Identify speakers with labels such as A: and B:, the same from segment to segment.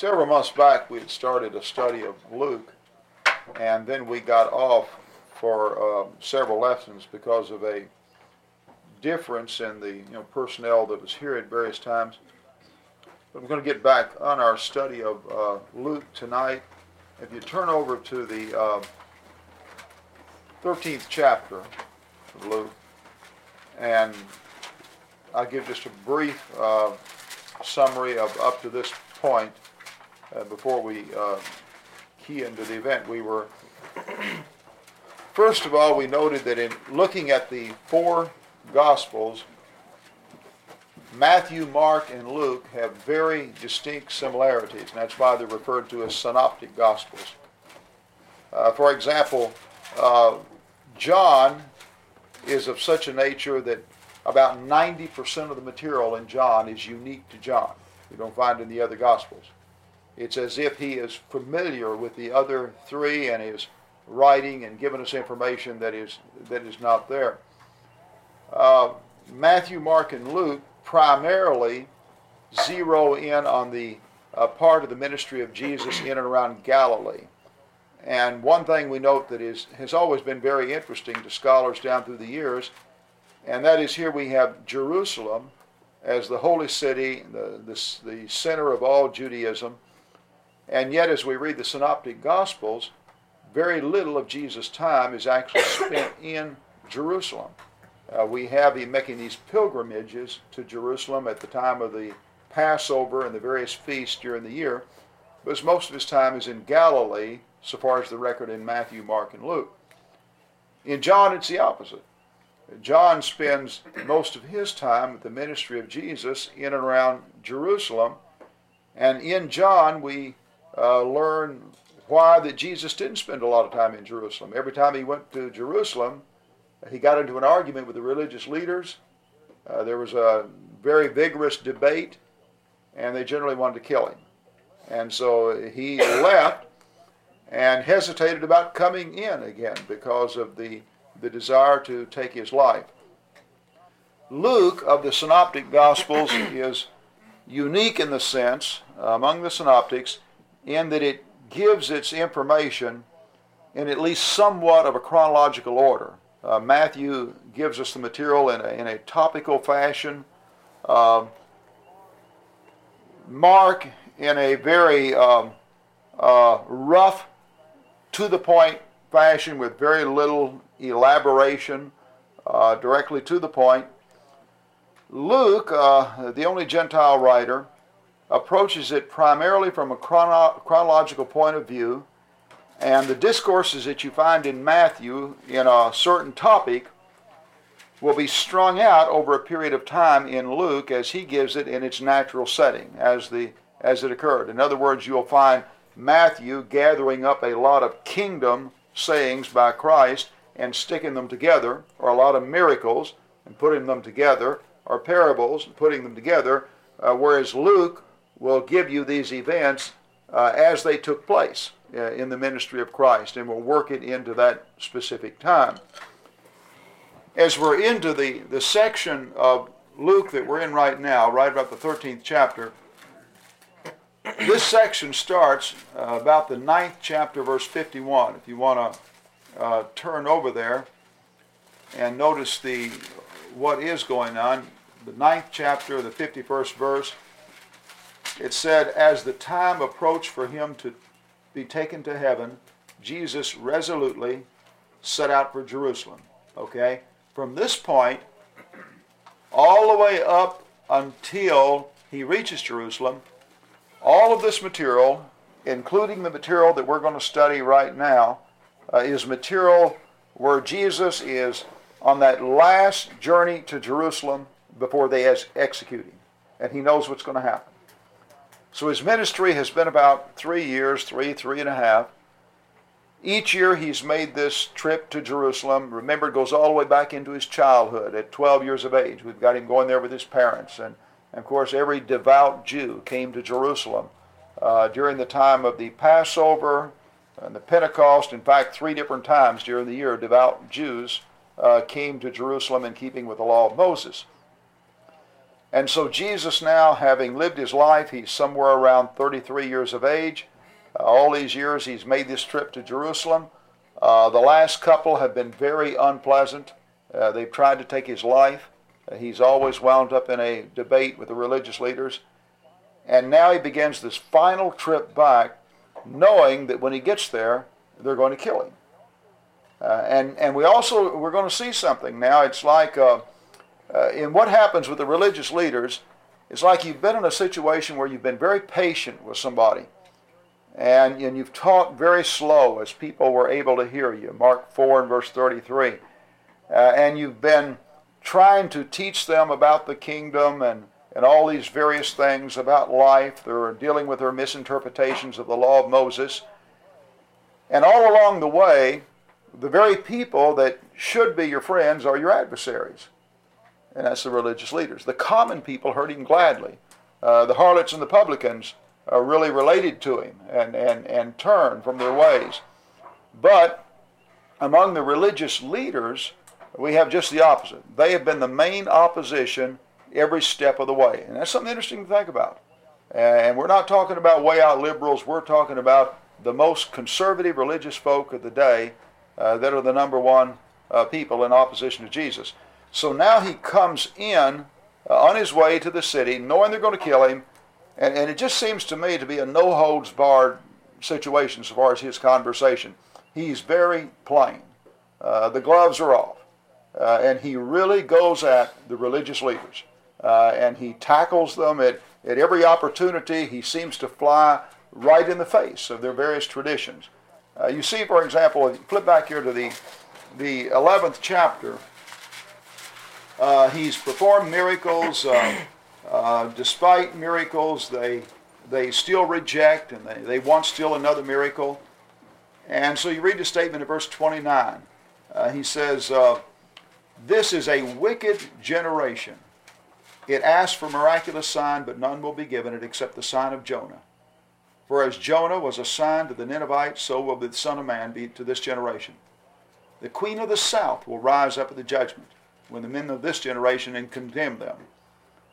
A: several months back, we had started a study of Luke, and then we got off for uh, several lessons because of a difference in the you know, personnel that was here at various times. But I'm going to get back on our study of uh, Luke tonight. If you turn over to the uh, 13th chapter of Luke, and I'll give just a brief uh, summary of up to this point uh, before we uh, key into the event. We were, first of all, we noted that in looking at the four Gospels, Matthew, Mark, and Luke have very distinct similarities, and that's why they're referred to as synoptic Gospels. Uh, for example, uh, John is of such a nature that about 90% of the material in John is unique to John. You don't find in the other Gospels. It's as if he is familiar with the other three and is writing and giving us information that is, that is not there. Uh, Matthew, Mark, and Luke primarily zero in on the uh, part of the ministry of Jesus in and around Galilee. And one thing we note that is, has always been very interesting to scholars down through the years, and that is here we have Jerusalem as the holy city, the, the, the center of all Judaism. And yet, as we read the Synoptic Gospels, very little of Jesus' time is actually spent in Jerusalem. Uh, we have him making these pilgrimages to Jerusalem at the time of the Passover and the various feasts during the year, but most of his time is in Galilee, so far as the record in Matthew, Mark, and Luke. In John, it's the opposite. John spends most of his time with the ministry of Jesus in and around Jerusalem, and in John, we uh, learn why that Jesus didn't spend a lot of time in Jerusalem. Every time he went to Jerusalem, he got into an argument with the religious leaders. Uh, there was a very vigorous debate, and they generally wanted to kill him. And so he left and hesitated about coming in again because of the, the desire to take his life. Luke of the Synoptic Gospels is unique in the sense, among the Synoptics, in that it gives its information in at least somewhat of a chronological order. Uh, Matthew gives us the material in a, in a topical fashion. Uh, Mark in a very um, uh, rough, to the point fashion with very little elaboration, uh, directly to the point. Luke, uh, the only Gentile writer, approaches it primarily from a chrono- chronological point of view and the discourses that you find in Matthew in a certain topic will be strung out over a period of time in Luke as he gives it in its natural setting as the as it occurred. In other words, you'll find Matthew gathering up a lot of kingdom sayings by Christ and sticking them together, or a lot of miracles and putting them together, or parables and putting them together, uh, whereas Luke will give you these events uh, as they took place uh, in the ministry of Christ, and we'll work it into that specific time. As we're into the, the section of Luke that we're in right now, right about the 13th chapter, this section starts uh, about the ninth chapter, verse 51. If you want to uh, turn over there and notice the what is going on, the ninth chapter, the 51st verse, it said, As the time approached for him to be taken to heaven, Jesus resolutely set out for Jerusalem. Okay? From this point, all the way up until he reaches Jerusalem, all of this material, including the material that we're going to study right now, uh, is material where Jesus is on that last journey to Jerusalem before they execute him. And he knows what's going to happen. So his ministry has been about three years, three, three and a half. Each year he's made this trip to Jerusalem. Remember, it goes all the way back into his childhood at 12 years of age. We've got him going there with his parents. And, and of course, every devout Jew came to Jerusalem uh, during the time of the Passover and the Pentecost. In fact, three different times during the year, devout Jews uh, came to Jerusalem in keeping with the law of Moses. And so Jesus now, having lived his life, he's somewhere around 33 years of age. Uh, all these years he's made this trip to Jerusalem. Uh, the last couple have been very unpleasant. Uh, they've tried to take his life. Uh, he's always wound up in a debate with the religious leaders. And now he begins this final trip back, knowing that when he gets there, they're going to kill him. Uh, and, and we also, we're going to see something now. It's like uh, in what happens with the religious leaders, it's like you've been in a situation where you've been very patient with somebody. And, and you've talked very slow as people were able to hear you. Mark 4 and verse 33. Uh, and you've been trying to teach them about the kingdom and, and all these various things about life. They're dealing with their misinterpretations of the law of Moses. And all along the way, the very people that should be your friends are your adversaries. And that's the religious leaders. The common people heard him gladly. Uh, the harlots and the publicans are really related to him and, and, and turn from their ways. But among the religious leaders, we have just the opposite. They have been the main opposition every step of the way. And that's something interesting to think about. And we're not talking about way out liberals, we're talking about the most conservative religious folk of the day uh, that are the number one uh, people in opposition to Jesus. So now he comes in uh, on his way to the city, knowing they're going to kill him, and, and it just seems to me to be a no holds barred situation as far as his conversation. He's very plain. Uh, the gloves are off. Uh, and he really goes at the religious leaders. Uh, and he tackles them at, at every opportunity. He seems to fly right in the face of their various traditions. Uh, you see, for example, if you flip back here to the, the 11th chapter. Uh, he's performed miracles. Uh, uh, despite miracles, they, they still reject and they, they want still another miracle. And so you read the statement in verse 29. Uh, he says, uh, This is a wicked generation. It asks for miraculous sign, but none will be given it except the sign of Jonah. For as Jonah was a sign to the Ninevites, so will the Son of Man be to this generation. The queen of the south will rise up at the judgment when the men of this generation and condemn them.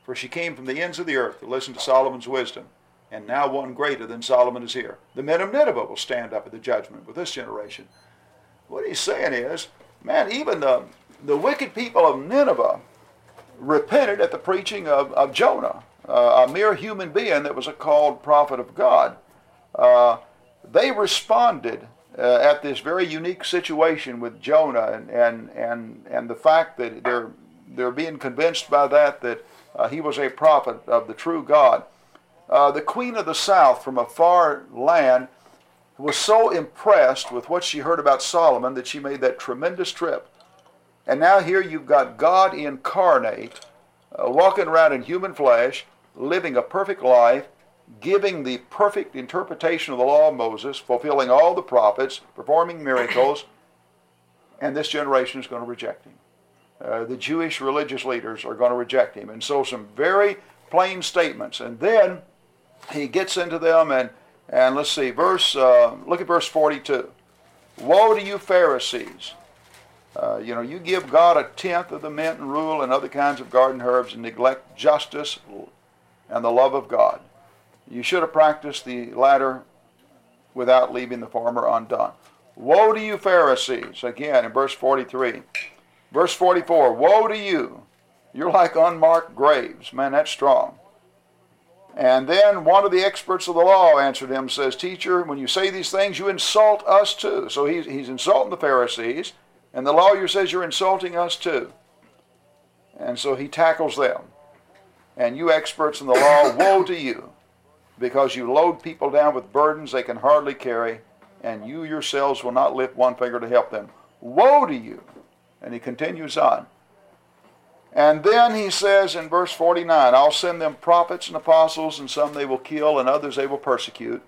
A: For she came from the ends of the earth to listen to Solomon's wisdom, and now one greater than Solomon is here. The men of Nineveh will stand up at the judgment with this generation. What he's saying is, man, even the, the wicked people of Nineveh repented at the preaching of, of Jonah, uh, a mere human being that was a called prophet of God uh, they responded uh, at this very unique situation with Jonah and, and, and, and the fact that they're, they're being convinced by that that uh, he was a prophet of the true God. Uh, the queen of the south from a far land was so impressed with what she heard about Solomon that she made that tremendous trip. And now here you've got God incarnate, uh, walking around in human flesh, living a perfect life, giving the perfect interpretation of the law of Moses, fulfilling all the prophets, performing miracles, and this generation is going to reject him. Uh, the Jewish religious leaders are going to reject him. And so some very plain statements. And then he gets into them and, and let's see, verse, uh, look at verse 42. Woe to you Pharisees! Uh, you know, you give God a tenth of the mint and rue and other kinds of garden herbs and neglect justice and the love of God. You should have practiced the latter without leaving the former undone. Woe to you, Pharisees! Again, in verse 43. Verse 44 Woe to you! You're like unmarked graves. Man, that's strong. And then one of the experts of the law answered him, says, Teacher, when you say these things, you insult us too. So he's, he's insulting the Pharisees, and the lawyer says, You're insulting us too. And so he tackles them. And you experts in the law, woe to you! Because you load people down with burdens they can hardly carry, and you yourselves will not lift one finger to help them. Woe to you! And he continues on. And then he says in verse 49, I'll send them prophets and apostles, and some they will kill, and others they will persecute.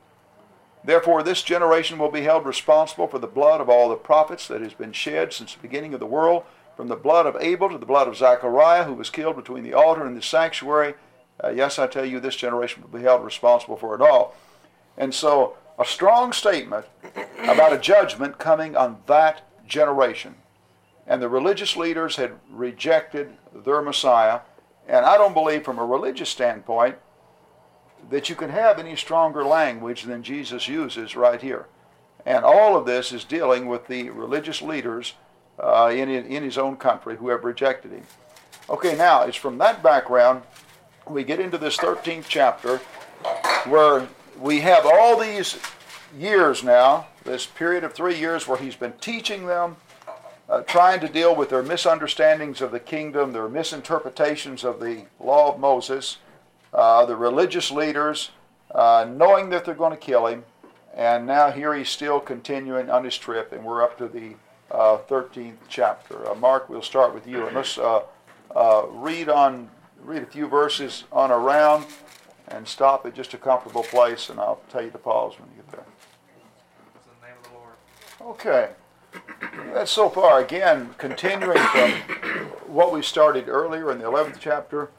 A: Therefore, this generation will be held responsible for the blood of all the prophets that has been shed since the beginning of the world, from the blood of Abel to the blood of Zechariah, who was killed between the altar and the sanctuary. Uh, yes, I tell you, this generation will be held responsible for it all. And so, a strong statement about a judgment coming on that generation. And the religious leaders had rejected their Messiah, And I don't believe from a religious standpoint that you can have any stronger language than Jesus uses right here. And all of this is dealing with the religious leaders uh, in, in his own country who have rejected him. Okay, now it's from that background we get into this 13th chapter where we have all these years now, this period of three years where he's been teaching them, uh, trying to deal with their misunderstandings of the kingdom, their misinterpretations of the law of Moses, uh, the religious leaders, uh, knowing that they're going to kill him. And now here he's still continuing on his trip, and we're up to the 13th uh, chapter. Uh, Mark, we'll start with you, and let's uh, read on read a few verses on around and stop at just a comfortable place, and I'll tell you to pause when you get there.
B: The the.
A: Okay. That's so far, again, continuing from what we started earlier in the 11th chapter.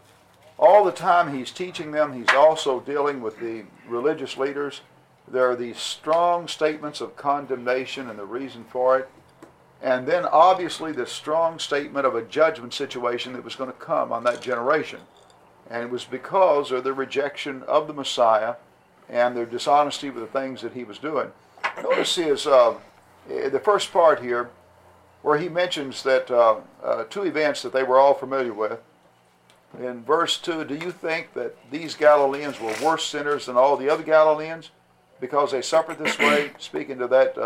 A: All the time he's teaching them, he's also dealing with the religious leaders. There are these strong statements of condemnation and the reason for it. And then obviously the strong statement of a judgment situation that was going to come on that generation. And it was because of the rejection of the Messiah and their dishonesty with the things that he was doing. Notice his, uh, the first part here, where he mentions that uh, uh, two events that they were all familiar with. In verse 2, do you think that these Galileans were worse sinners than all the other Galileans because they suffered this way? Speaking to that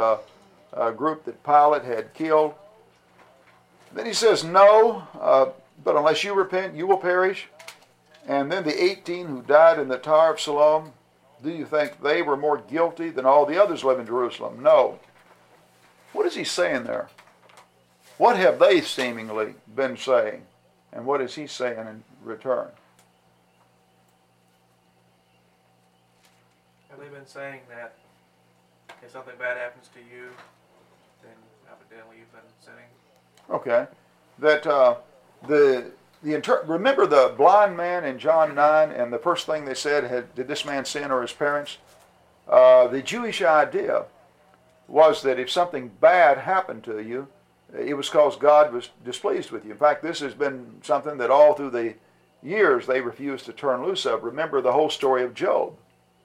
A: uh, group that Pilate had killed. Then he says, No, uh, but unless you repent, you will perish. And then the 18 who died in the Tower of Siloam, do you think they were more guilty than all the others living in Jerusalem? No. What is he saying there? What have they seemingly been saying? And what is he saying in return?
B: Have they been saying that if something bad happens to you, evidently you've been sinning.
A: Okay, that uh, the the inter- remember the blind man in John nine, and the first thing they said had did this man sin or his parents? Uh, the Jewish idea was that if something bad happened to you, it was because God was displeased with you. In fact, this has been something that all through the years they refused to turn loose of. Remember the whole story of Job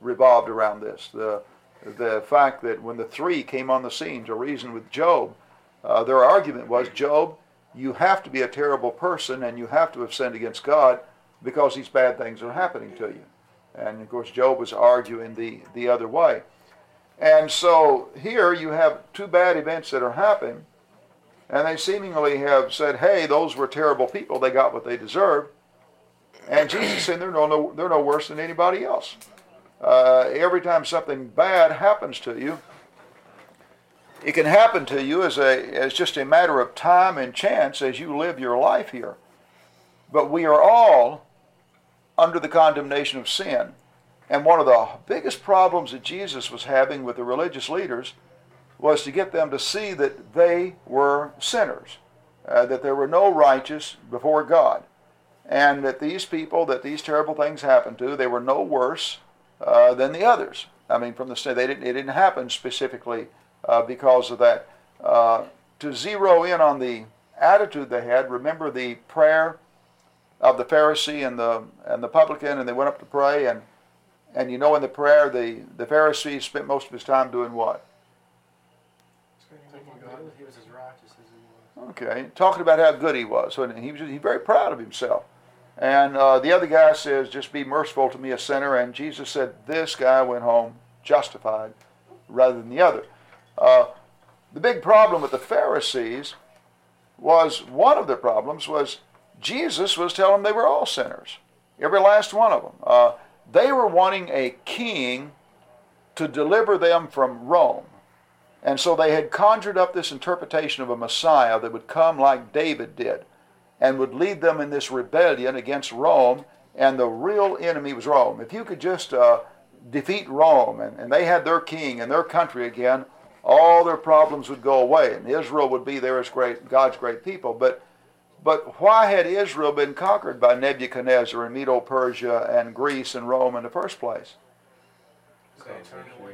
A: revolved around this. The the fact that when the three came on the scene to reason with Job, uh, their argument was, Job, you have to be a terrible person and you have to have sinned against God because these bad things are happening to you. And of course, Job was arguing the, the other way. And so here you have two bad events that are happening, and they seemingly have said, hey, those were terrible people. They got what they deserved. And Jesus said they're no, they're no worse than anybody else. Uh, every time something bad happens to you, it can happen to you as, a, as just a matter of time and chance as you live your life here. But we are all under the condemnation of sin. And one of the biggest problems that Jesus was having with the religious leaders was to get them to see that they were sinners, uh, that there were no righteous before God, and that these people that these terrible things happened to, they were no worse uh, than the others. I mean, from the they didn't, it didn't happen specifically uh, because of that. Uh, to zero in on the attitude they had, remember the prayer of the Pharisee and the and the publican, and they went up to pray, and and you know in the prayer the the Pharisee spent most of his time doing what? He was as righteous as he was. Okay, talking about how good he was, and he was he's very proud of himself. And uh, the other guy says, "Just be merciful to me, a sinner." And Jesus said, "This guy went home justified, rather than the other." Uh, the big problem with the Pharisees was one of the problems was Jesus was telling them they were all sinners, every last one of them. Uh, they were wanting a king to deliver them from Rome. And so they had conjured up this interpretation of a Messiah that would come like David did and would lead them in this rebellion against Rome. And the real enemy was Rome. If you could just uh, defeat Rome and, and they had their king and their country again, all their problems would go away, and Israel would be there as great God's great people. But but why had Israel been conquered by Nebuchadnezzar and Medo Persia and Greece and Rome in the first place?
B: They turned away.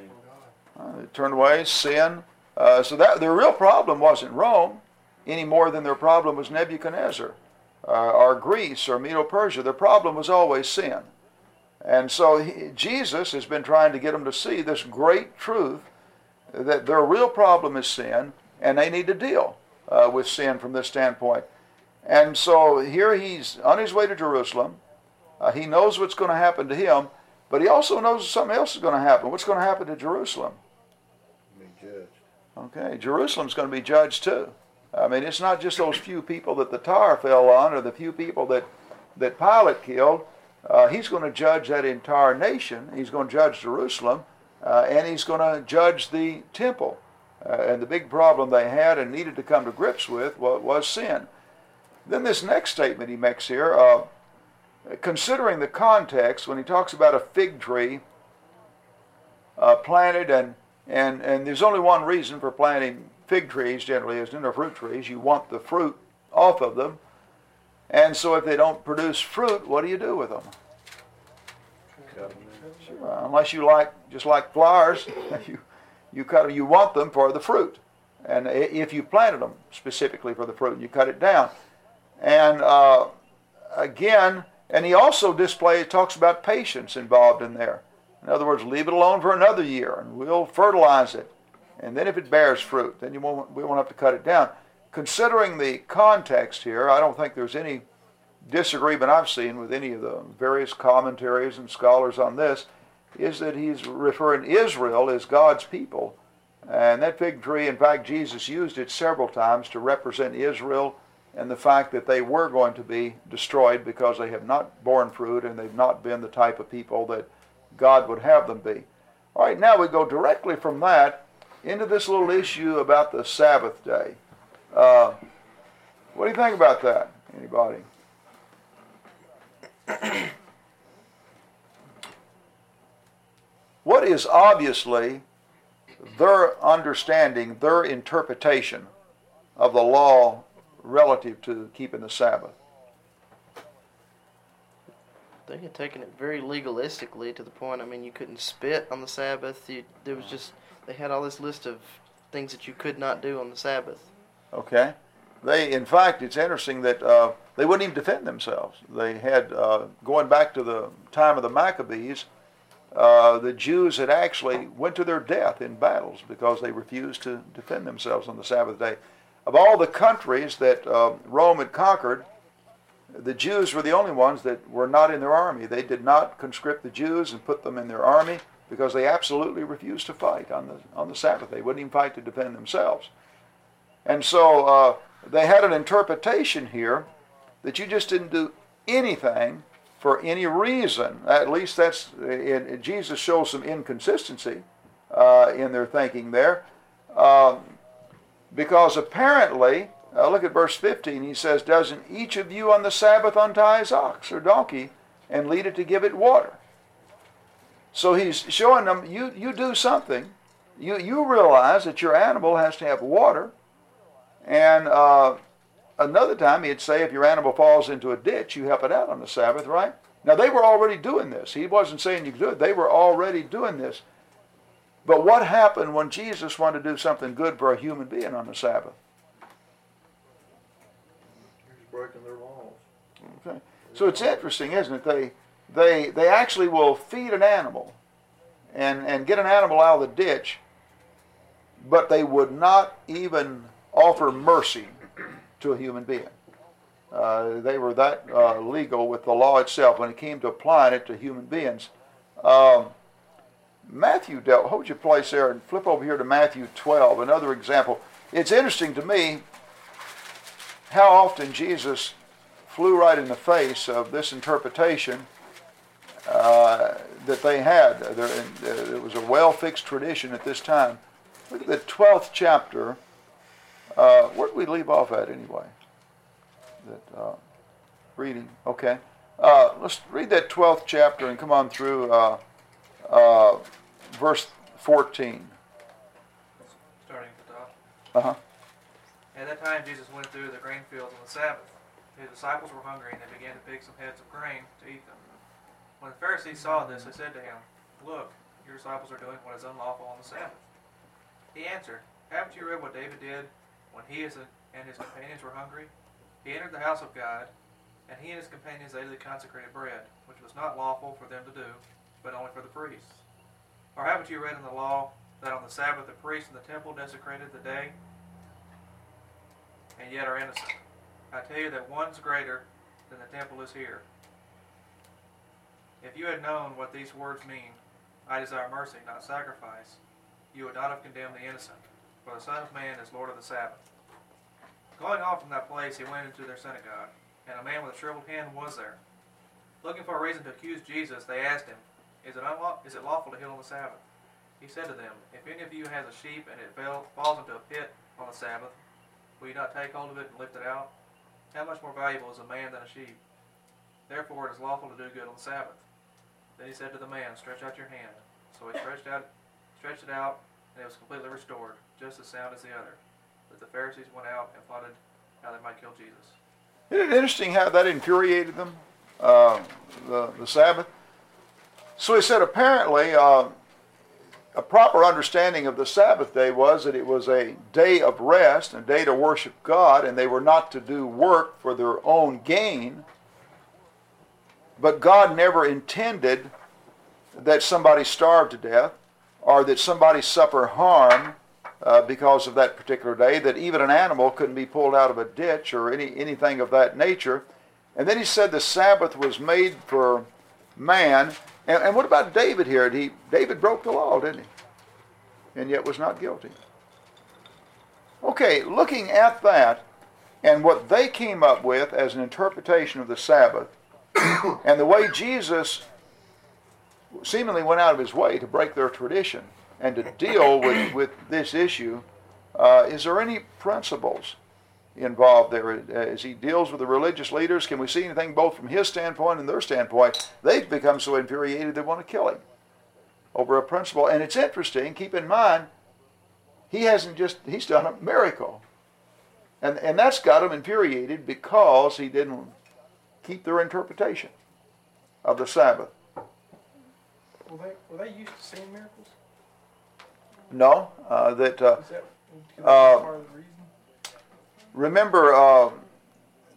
A: Uh, they turned away, sin. Uh, so that their real problem wasn't Rome any more than their problem was Nebuchadnezzar. uh, or Greece or Medo Persia. The problem was always sin. And so he, Jesus has been trying to get them to see this great truth that their real problem is sin and they need to deal uh, with sin from this standpoint. And so here he's on his way to Jerusalem. Uh, he knows what's going to happen to him, but he also knows something else is going to happen. What's going to happen to Jerusalem?
C: Be judged.
A: Okay, Jerusalem's going to be judged too. I mean, it's not just those few people that the tar fell on or the few people that, that Pilate killed. Uh, he's going to judge that entire nation. He's going to judge Jerusalem, uh, and he's going to judge the temple. Uh, and the big problem they had and needed to come to grips with was, was sin. Then this next statement he makes here, uh, considering the context, when he talks about a fig tree uh, planted and and and there's only one reason for planting fig trees generally isn't or fruit trees. You want the fruit off of them. And so if they don't produce fruit, what do you do with them? Sure, unless you like, just like flowers, you, you cut, you want them for the fruit. And if you planted them specifically for the fruit, you cut it down. And uh, again, and he also displays, talks about patience involved in there. In other words, leave it alone for another year and we'll fertilize it. And then if it bears fruit, then you won't, we won't have to cut it down. Considering the context here, I don't think there's any disagreement I've seen with any of the various commentaries and scholars on this, is that he's referring Israel as God's people. And that fig tree, in fact, Jesus used it several times to represent Israel and the fact that they were going to be destroyed because they have not borne fruit and they've not been the type of people that God would have them be. All right, now we go directly from that into this little issue about the Sabbath day. Uh, what do you think about that? Anybody? what is obviously their understanding, their interpretation of the law relative to keeping the Sabbath?
D: They had taken it very legalistically to the point. I mean, you couldn't spit on the Sabbath. You, there was just they had all this list of things that you could not do on the Sabbath.
A: Okay. They, in fact, it's interesting that uh, they wouldn't even defend themselves. They had, uh, going back to the time of the Maccabees, uh, the Jews had actually went to their death in battles because they refused to defend themselves on the Sabbath day. Of all the countries that uh, Rome had conquered, the Jews were the only ones that were not in their army. They did not conscript the Jews and put them in their army because they absolutely refused to fight on the on the Sabbath. They wouldn't even fight to defend themselves. And so uh, they had an interpretation here that you just didn't do anything for any reason. At least that's it, it- Jesus shows some inconsistency uh, in their thinking there, um, because apparently, uh, look at verse 15. He says, "Doesn't each of you on the Sabbath untie his ox or donkey and lead it to give it water?" So he's showing them you you do something. You you realize that your animal has to have water, and uh, another time he'd say if your animal falls into a ditch, you help it out on the Sabbath, right? Now they were already doing this. He wasn't saying you could do it. They were already doing this. But what happened when Jesus wanted to do something good for a human being on the Sabbath?
C: He's breaking their laws.
A: Okay. So it's interesting, isn't it? They they they actually will feed an animal and and get an animal out of the ditch, but they would not even offer mercy to a human being. Uh, they were that uh, legal with the law itself when it came to applying it to human beings. Um, Matthew dealt. Hold your place there and flip over here to Matthew 12. Another example. It's interesting to me how often Jesus flew right in the face of this interpretation uh, that they had. There, uh, it was a well-fixed tradition at this time. Look at the 12th chapter. Uh, where did we leave off at anyway? That uh, reading. Okay. Uh, let's read that 12th chapter and come on through uh, uh, verse 14.
B: starting at the top.
A: Uh-huh.
B: At that time, Jesus went through the grain fields on the Sabbath. His disciples were hungry, and they began to pick some heads of grain to eat them. When the Pharisees saw this, they said to him, Look, your disciples are doing what is unlawful on the Sabbath. He answered, Haven't you read what David did when he and his companions were hungry? He entered the house of God, And he and his companions ate the consecrated bread, which was not lawful for them to do, but only for the priests. Or haven't you read in the law that on the Sabbath the priests in the temple desecrated the day, and yet are innocent? I tell you that one's greater than the temple is here. If you had known what these words mean, I desire mercy, not sacrifice, you would not have condemned the innocent. For the Son of Man is Lord of the Sabbath. Going off from that place, he went into their synagogue, and a man with a shriveled hand was there. Looking for a reason to accuse Jesus, they asked him, Is it, unlaw- is it lawful to heal on the Sabbath? He said to them, If any of you has a sheep and it fell, falls into a pit on the Sabbath, will you not take hold of it and lift it out? How much more valuable is a man than a sheep? Therefore it is lawful to do good on the Sabbath. Then he said to the man, Stretch out your hand. So he stretched out, stretched it out, and it was completely restored, just as sound as the other. But the Pharisees went out and plotted how they might kill Jesus.
A: Isn't it interesting how that infuriated them, uh, the, the Sabbath? So he said apparently uh, a proper understanding of the Sabbath day was that it was a day of rest, a day to worship God, and they were not to do work for their own gain. But God never intended that somebody starve to death or that somebody suffer harm uh, because of that particular day, that even an animal couldn't be pulled out of a ditch or any, anything of that nature. And then he said the Sabbath was made for man. And, and what about David here? He, David broke the law, didn't he? And yet was not guilty. Okay, looking at that and what they came up with as an interpretation of the Sabbath, and the way Jesus seemingly went out of his way to break their tradition and to deal with, with this issue, uh, is there any principles involved there as he deals with the religious leaders? Can we see anything both from his standpoint and their standpoint? They've become so infuriated they want to kill him over a principle. And it's interesting, keep in mind, he hasn't just, he's done a miracle. And, and that's got him infuriated because he didn't keep their interpretation of the Sabbath.
E: Were they, were they used to seeing miracles?
A: No, uh, that uh,
E: Is that, that
A: Uh,
E: part of the reason?
A: remember uh,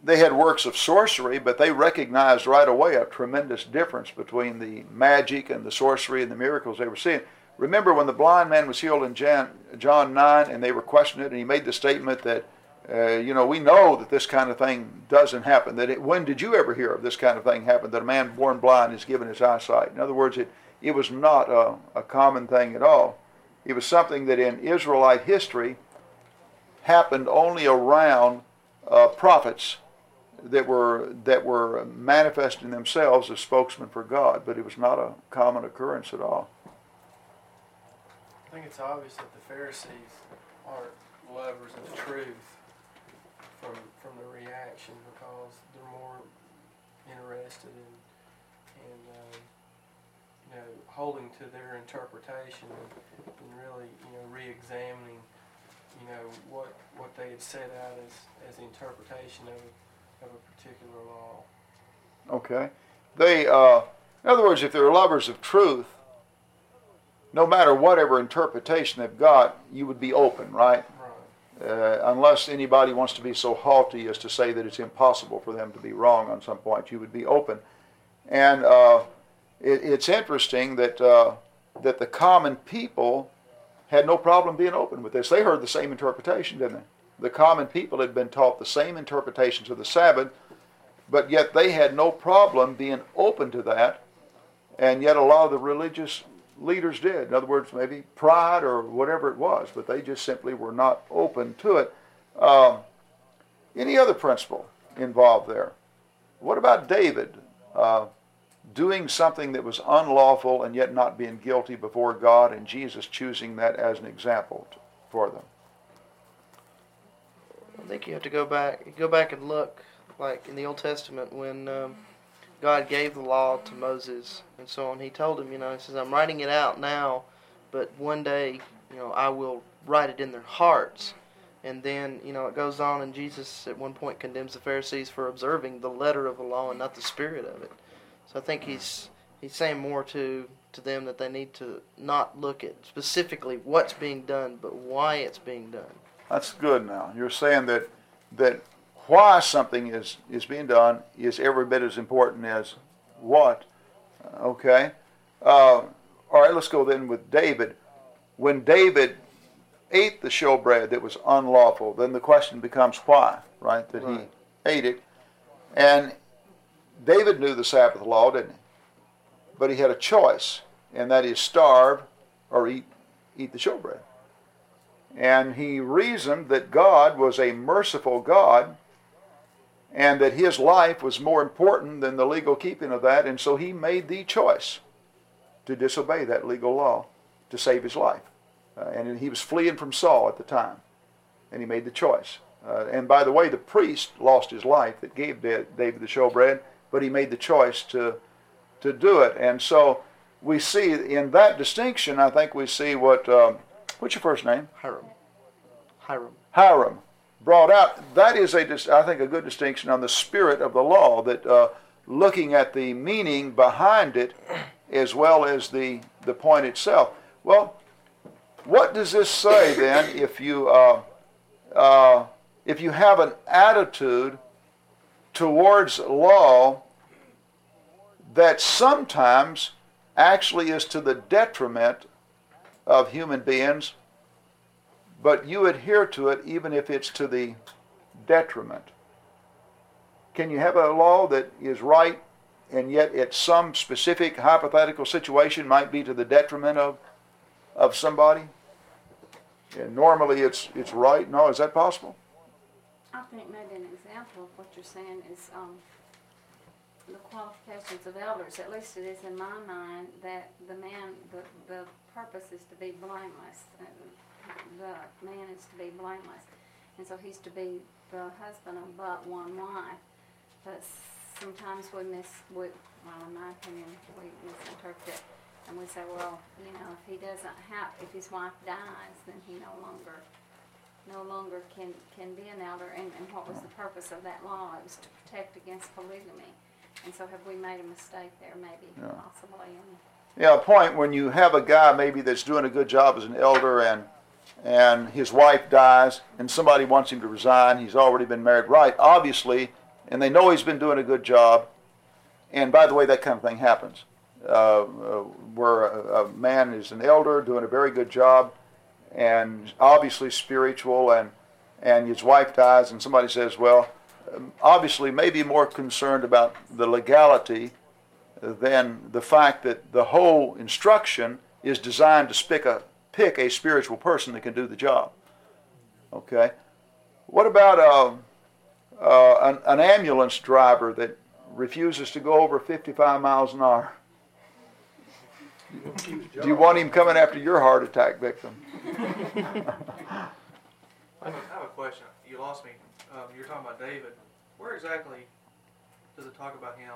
A: they had works of sorcery, but they recognized right away a tremendous difference between the magic and the sorcery and the miracles they were seeing. Remember when the blind man was healed in Jan, John 9 and they were questioning it, and he made the statement that, uh, you know, we know that this kind of thing doesn't happen. That it, when did you ever hear of this kind of thing happen? That a man born blind is given his eyesight. In other words, it, it was not a, a common thing at all. It was something that in Israelite history happened only around uh, prophets that were that were manifesting themselves as spokesmen for God, but it was not a common occurrence at all.
D: I think it's obvious that the Pharisees aren't lovers of truth from from the reaction because they're more interested in in um, you know holding to their interpretation and, and really you know re-examining you know what what they had set out as as the interpretation of of a particular law.
A: Okay, they, uh, in other words, if they're lovers of truth, no matter whatever interpretation they've got, you would be open, right? Uh, unless anybody wants to be so haughty as to say that it's impossible for them to be wrong on some point, you would be open. And uh, it, it's interesting that uh, that the common people had no problem being open with this. They heard the same interpretation, didn't they? The common people had been taught the same interpretations of the Sabbath, but yet they had no problem being open to that. And yet a lot of the religious leaders did. In other words, maybe pride or whatever it was, but they just simply were not open to it. Um, any other principle involved there? What about David uh, doing something that was unlawful and yet not being guilty before God, and Jesus choosing that as an example for them?
D: I think you have to go back, go back and look, like in the Old Testament when um, God gave the law to Moses and so on. He told him, you know, he says, "I'm writing it out now, but one day, you know, I will write it in their hearts." And then, you know, it goes on, and Jesus at one point condemns the Pharisees for observing the letter of the law and not the spirit of it. So I think he's he's saying more to to them that they need to not look at specifically what's being done, but why it's being done.
A: That's good now. You're saying that that why something is, is being done is every bit as important as what. Okay? Uh, all right, let's go then with David. When David ate the showbread that was unlawful, then the question becomes why, right? That
D: Right.
A: he ate it. And David knew the Sabbath law, didn't he? But he had a choice, and that is starve or eat, eat the showbread. And he reasoned that God was a merciful God and that his life was more important than the legal keeping of that, and so he made the choice to disobey that legal law to save his life. Uh, and he was fleeing from Saul at the time, and he made the choice. Uh, and by the way, the priest lost his life that gave David the showbread, but he made the choice to to do it. And so we see in that distinction, I think we see what um, what's your first name?
D: Hiram. Hiram.
A: Hiram brought out. that is, a, I think, a good distinction on the spirit of the law. That uh, looking at the meaning behind it, as well as the the point itself. Well, what does this say then? If you uh, uh, if you have an attitude towards law that sometimes actually is to the detriment of human beings but you adhere to it even if it's to the detriment. Can you have a law that is right and yet at some specific hypothetical situation might be to the detriment of of somebody? And normally it's it's right. No, is that possible?
F: I think maybe an example of what you're saying is, um, the qualifications of elders, at least it is in my mind, that the man, the, the purpose is to be blameless. The man is to be blameless. And so he's to be the husband of but one wife. But sometimes we miss, we, well, in my opinion, we misinterpret it. And we say, well, you know, if he doesn't have, if his wife dies, then he no longer no longer can, can be an elder, and, and what was the purpose of that law? It was to protect against polygamy. And so have we made a mistake there, maybe,
A: Yeah.
F: possibly?
A: Yeah, a point when you have a guy maybe that's doing a good job as an elder and and his wife dies and somebody wants him to resign. He's already been married, right? Obviously, and they know he's been doing a good job. And by the way, that kind of thing happens. Uh, uh, where a, a man is an elder doing a very good job and obviously spiritual and and his wife dies and somebody says, well, um, obviously maybe more concerned about the legality than the fact that the whole instruction is designed to pick a pick a spiritual person that can do the job. Okay, what about uh, uh, an, an ambulance driver that refuses to go over 55 miles an hour? Do you want him coming after your heart attack victim?
B: A- I have a question. You lost me. Um, you're talking about David. Where exactly does it talk about him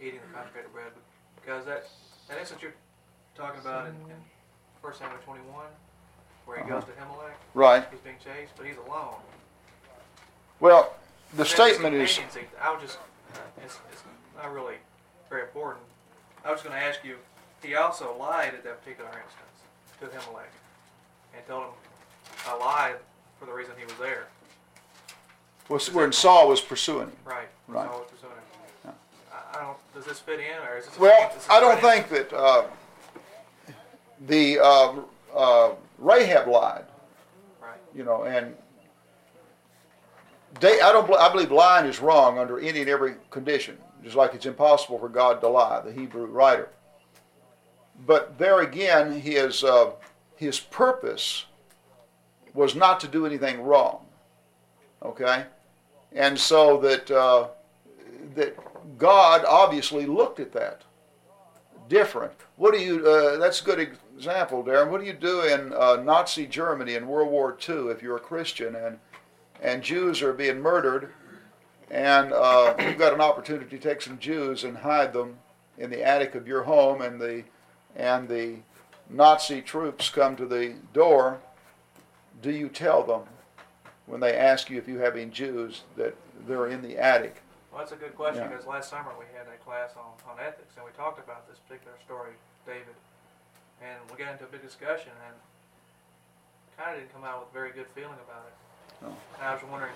B: eating the consecrated bread? Because that, that instance you're talking about in, in 1 Samuel 21, where he goes to Ahimelech,
A: Right.
B: he's being chased, but he's alone.
A: Well, the statement is
B: I was just, it's, it's not really very important. I was going to ask you, he also lied at that particular instance to Ahimelech and told him a lie for the reason he was there.
A: was when Saul was pursuing him.
B: Right.
A: Right.
B: So it's pursuing him. I, I don't. Does this fit in, or is this?
A: Well,
B: this is
A: I don't
B: right in?
A: think that uh, the uh, uh, Rahab lied.
B: Right.
A: you know, and they, I don't, I believe lying is wrong under any and every condition, just like it's impossible for God to lie, the Hebrew writer. But there again, his uh, his purpose was not to do anything wrong. Okay, and so that uh, that God obviously looked at that different. What do you? Uh, that's a good example, Darren. What do you do in uh, Nazi Germany in World War II if you're a Christian and and Jews are being murdered, and uh, you've got an opportunity to take some Jews and hide them in the attic of your home, and the and the Nazi troops come to the door. Do you tell them when they ask you if you have any Jews that they're in the attic?
B: Well, that's a good question
A: Yeah.
B: because last summer we had a class on, on ethics and we talked about this particular story, David, and we got into a big discussion and kind of didn't come out with a very good feeling about it.
A: No.
B: And I was wondering,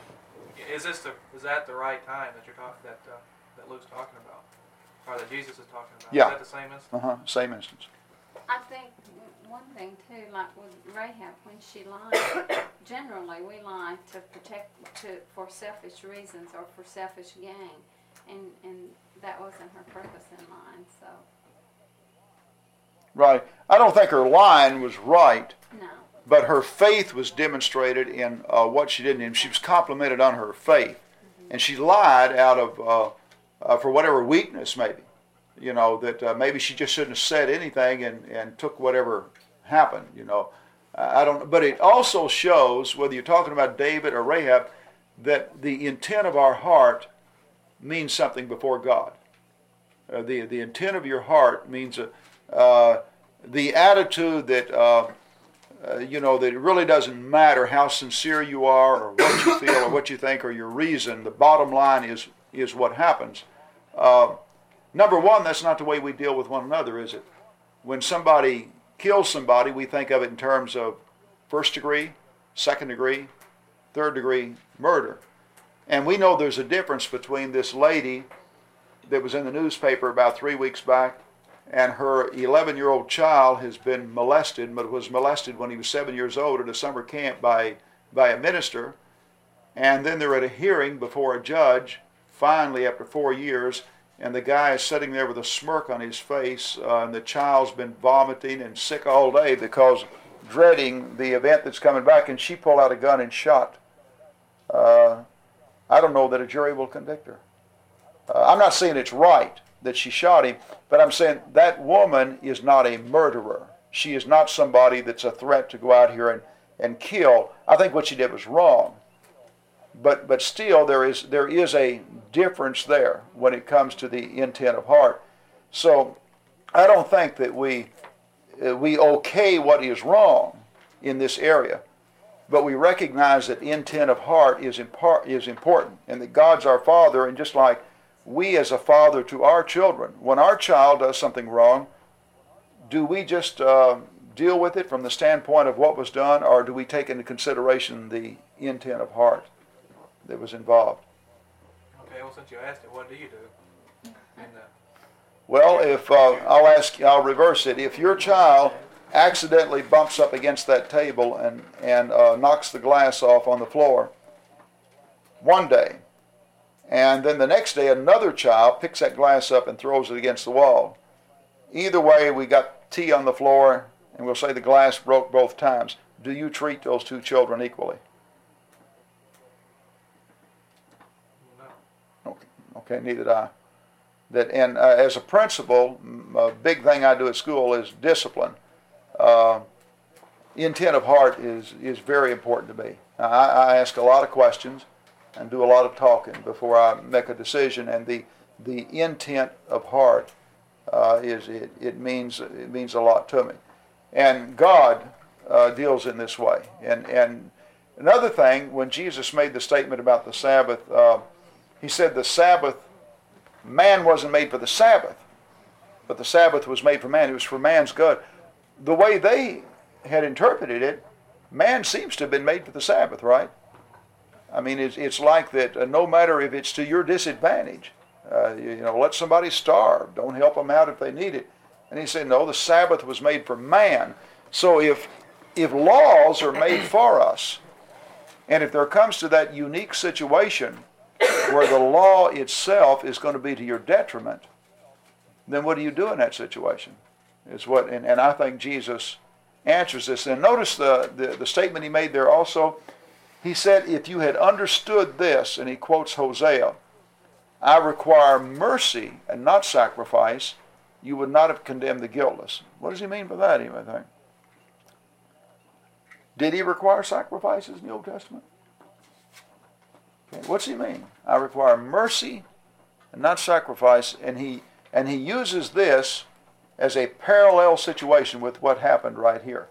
B: is this the is that the right time that you're talking that uh, that Luke's talking about, or that Jesus is talking about?
A: Yeah.
B: Is that the same instance?
A: Uh huh. Same instance.
F: I think one thing too, like with Rahab, when she lied, generally we lie to protect, to, for selfish reasons or for selfish gain. And, and that wasn't her purpose in lying, so,
A: Right. I don't think her line was right,
F: no.
A: but her faith was demonstrated in uh, what she did, and she was complimented on her faith, and she lied out of uh, uh, for whatever weakness, maybe. You know that uh, maybe she just shouldn't have said anything and, and took whatever happened. You know, I don't. But it also shows whether you're talking about David or Rahab that the intent of our heart means something before God. Uh, the the intent of your heart means uh, the attitude that uh, uh, you know that it really doesn't matter how sincere you are or what you feel or what you think or your reason. The bottom line is is what happens. Uh, number one, that's not the way we deal with one another, is it? When somebody kills somebody, we think of it in terms of first degree, second degree, third degree murder. And we know there's a difference between this lady that was in the newspaper about three weeks back and her 11 year old child has been molested, but was molested when he was seven years old at a summer camp by, by a minister. And then they're at a hearing before a judge, finally, after four years, and the guy is sitting there with a smirk on his face, uh, and the child's been vomiting and sick all day because dreading the event that's coming back, and she pulled out a gun and shot. Uh, I don't know that a jury will convict her. Uh, I'm not saying it's right that she shot him, but I'm saying that woman is not a murderer. She is not somebody that's a threat to go out here and, and kill. I think what she did was wrong. But, but still, there is, there is a difference there when it comes to the intent of heart. So I don't think that we, uh, we okay what is wrong in this area, but we recognize that intent of heart is, impar- is important and that God's our Father, and just like we as a father to our children, when our child does something wrong, do we just uh, deal with it from the standpoint of what was done, or do we take into consideration the intent of heart that was involved?
B: Okay, well since you asked it, what do you do? And uh,
A: Well, if uh, I'll ask, I'll reverse it. If your child accidentally bumps up against that table and and uh, knocks the glass off on the floor one day, and then the next day another child picks that glass up and throws it against the wall. Either way, we got tea on the floor, and we'll say the glass broke both times. Do you treat those two children equally?
B: no.
A: Okay, okay neither do I. That and uh, as a principal, a big thing I do at school is discipline. Uh, intent of heart is is very important to me. I, I ask a lot of questions and do a lot of talking before I make a decision. And the the intent of heart uh, is it, it means it means a lot to me. And God uh, deals in this way. And and another thing, when Jesus made the statement about the Sabbath, uh, he said the Sabbath man wasn't made for the Sabbath, but the Sabbath was made for man. It was for man's good. The way they had interpreted it, man seems to have been made for the Sabbath, right? I mean, it's, it's like that uh, no matter if it's to your disadvantage, uh, you, you know, let somebody starve. Don't help them out if they need it. And he said, no, the Sabbath was made for man. So if, if laws are made for us, and if there comes to that unique situation where the law itself is going to be to your detriment, then what do you do in that situation? Is what, and, and I think Jesus answers this. And notice the, the, the statement he made there also. He said, If you had understood this, and he quotes Hosea, I require mercy and not sacrifice, you would not have condemned the guiltless. What does he mean by that, you may think? Did he require sacrifices in the Old Testament? Okay, what's he mean? I require mercy and not sacrifice, and he and he uses this as a parallel situation with what happened right here,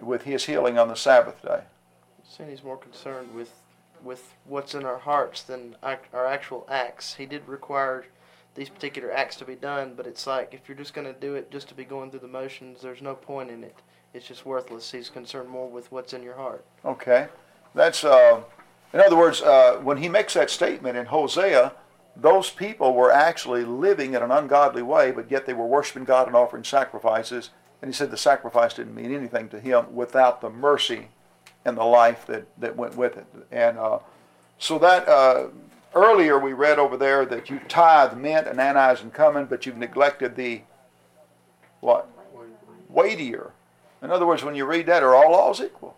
A: with his healing on the Sabbath day.
D: He's more concerned with with what's in our hearts than our actual acts. He did require these particular acts to be done, but it's like if you're just going to do it just to be going through the motions, there's no point in it. It's just worthless. He's concerned more with what's in your heart.
A: Okay. That's, uh, in other words, uh, when he makes that statement in Hosea, those people were actually living in an ungodly way, but yet they were worshiping God and offering sacrifices. And he said the sacrifice didn't mean anything to him without the mercy and the life that, that went with it. And uh, so that uh, earlier we read over there that you tithe mint and anise and cumin, but you've neglected the what? Weightier. In other words, when you read that, are all laws equal?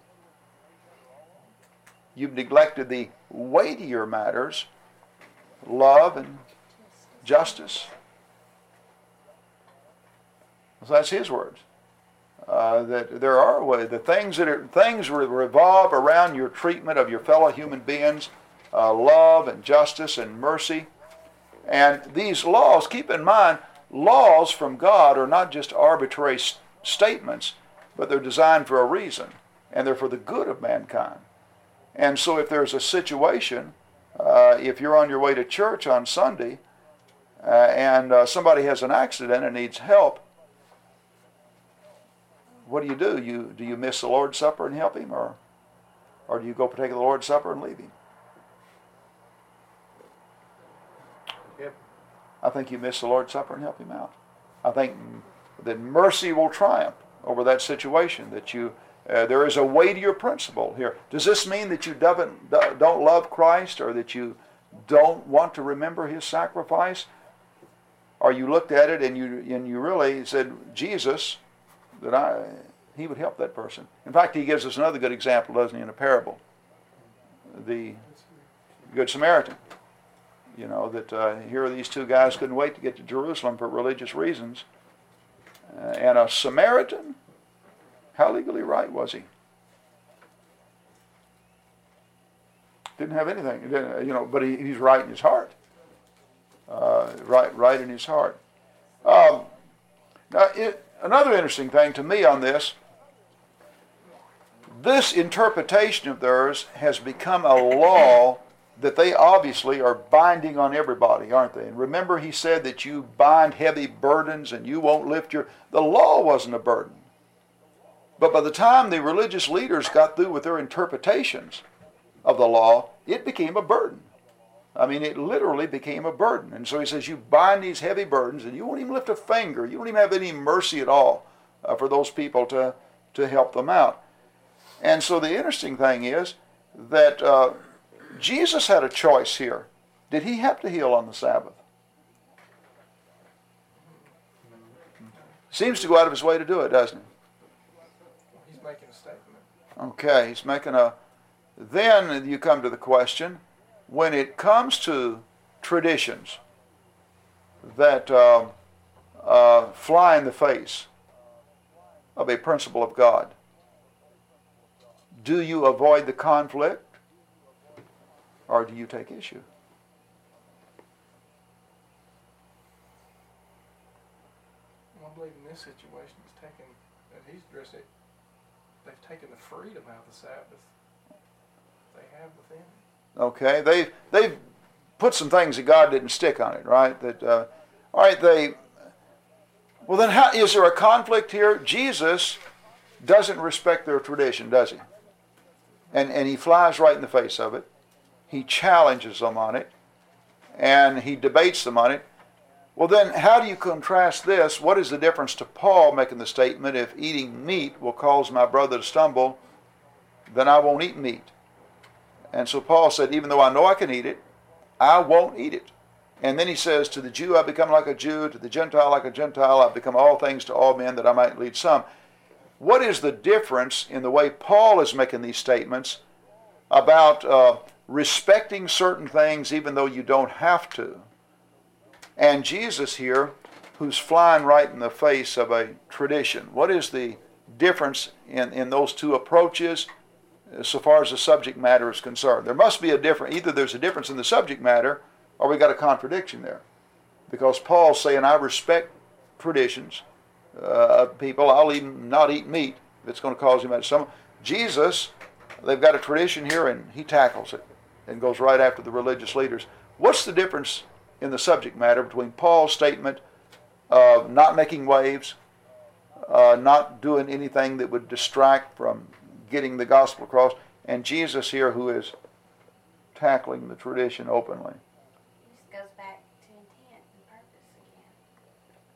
A: You've neglected the weightier matters, love and justice. So that's his words. Uh, that there are ways, the things that are, things revolve around your treatment of your fellow human beings, uh, love and justice and mercy. And these laws, keep in mind, laws from God are not just arbitrary st- statements, but they're designed for a reason, and they're for the good of mankind. And so, if there's a situation, uh, if you're on your way to church on Sunday, uh, and uh, somebody has an accident and needs help, what do you do? You do you miss the Lord's Supper and help him, or or do you go partake of the Lord's Supper and leave him?
E: Yep.
A: I think you miss the Lord's Supper and help him out. I think that mercy will triumph over that situation. That you uh, there is a weightier principle here. Does this mean that you don't, don't love Christ or that you don't want to remember His sacrifice? Or you looked at it and you and you really said Jesus that I he would help that person. In fact, he gives us another good example, doesn't he, in a parable? The Good Samaritan. You know, that uh, here are these two guys couldn't wait to get to Jerusalem for religious reasons. Uh, and a Samaritan, how legally right was he? Didn't have anything, didn't, you know, but he, he's right in his heart. Uh, right, right in his heart. Um, now, it, another interesting thing to me on this this interpretation of theirs has become a law that they obviously are binding on everybody, aren't they? And remember, he said that you bind heavy burdens and you won't lift your. The law wasn't a burden. But by the time the religious leaders got through with their interpretations of the law, it became a burden. I mean, it literally became a burden. And so he says, You bind these heavy burdens, and you won't even lift a finger. You won't even have any mercy at all uh, for those people to, to help them out. And so the interesting thing is that uh, Jesus had a choice here. Did he have to heal on the Sabbath? Seems to go out of his way to do it, doesn't he?
E: He's making a statement.
A: Okay, he's making a. Then you come to the question when it comes to traditions that uh, uh, fly in the face of a principle of God, do you avoid the conflict or do you take issue?
E: I believe in this situation, it's taken, that he's addressed it, they've taken the freedom out of the Sabbath they have within.
A: Okay, they they've put some things that God didn't stick on it, right? That uh, all right, they. Well, then, how is there a conflict here? Jesus doesn't respect their tradition, does he? And and he flies right in the face of it. He challenges them on it, and he debates them on it. Well, then, how do you contrast this? What is the difference to Paul making the statement, if eating meat will cause my brother to stumble, then I won't eat meat? And so Paul said, even though I know I can eat it, I won't eat it. And then he says, to the Jew I become like a Jew, to the Gentile like a Gentile, I become all things to all men that I might lead some. What is the difference in the way Paul is making these statements about uh, respecting certain things even though you don't have to? And Jesus here, who's flying right in the face of a tradition. What is the difference in, in those two approaches? So far as the subject matter is concerned. There must be a difference. Either there's a difference in the subject matter, or we got a contradiction there, because Paul's saying, "I respect traditions uh, of people. I'll even not eat meat if it's going to cause him some." Jesus, they've got a tradition here, and he tackles it and goes right after the religious leaders. What's the difference in the subject matter between Paul's statement of not making waves, uh, not doing anything that would distract from getting the gospel across, and Jesus here who is tackling the tradition openly.
G: This goes back to intent and purpose again.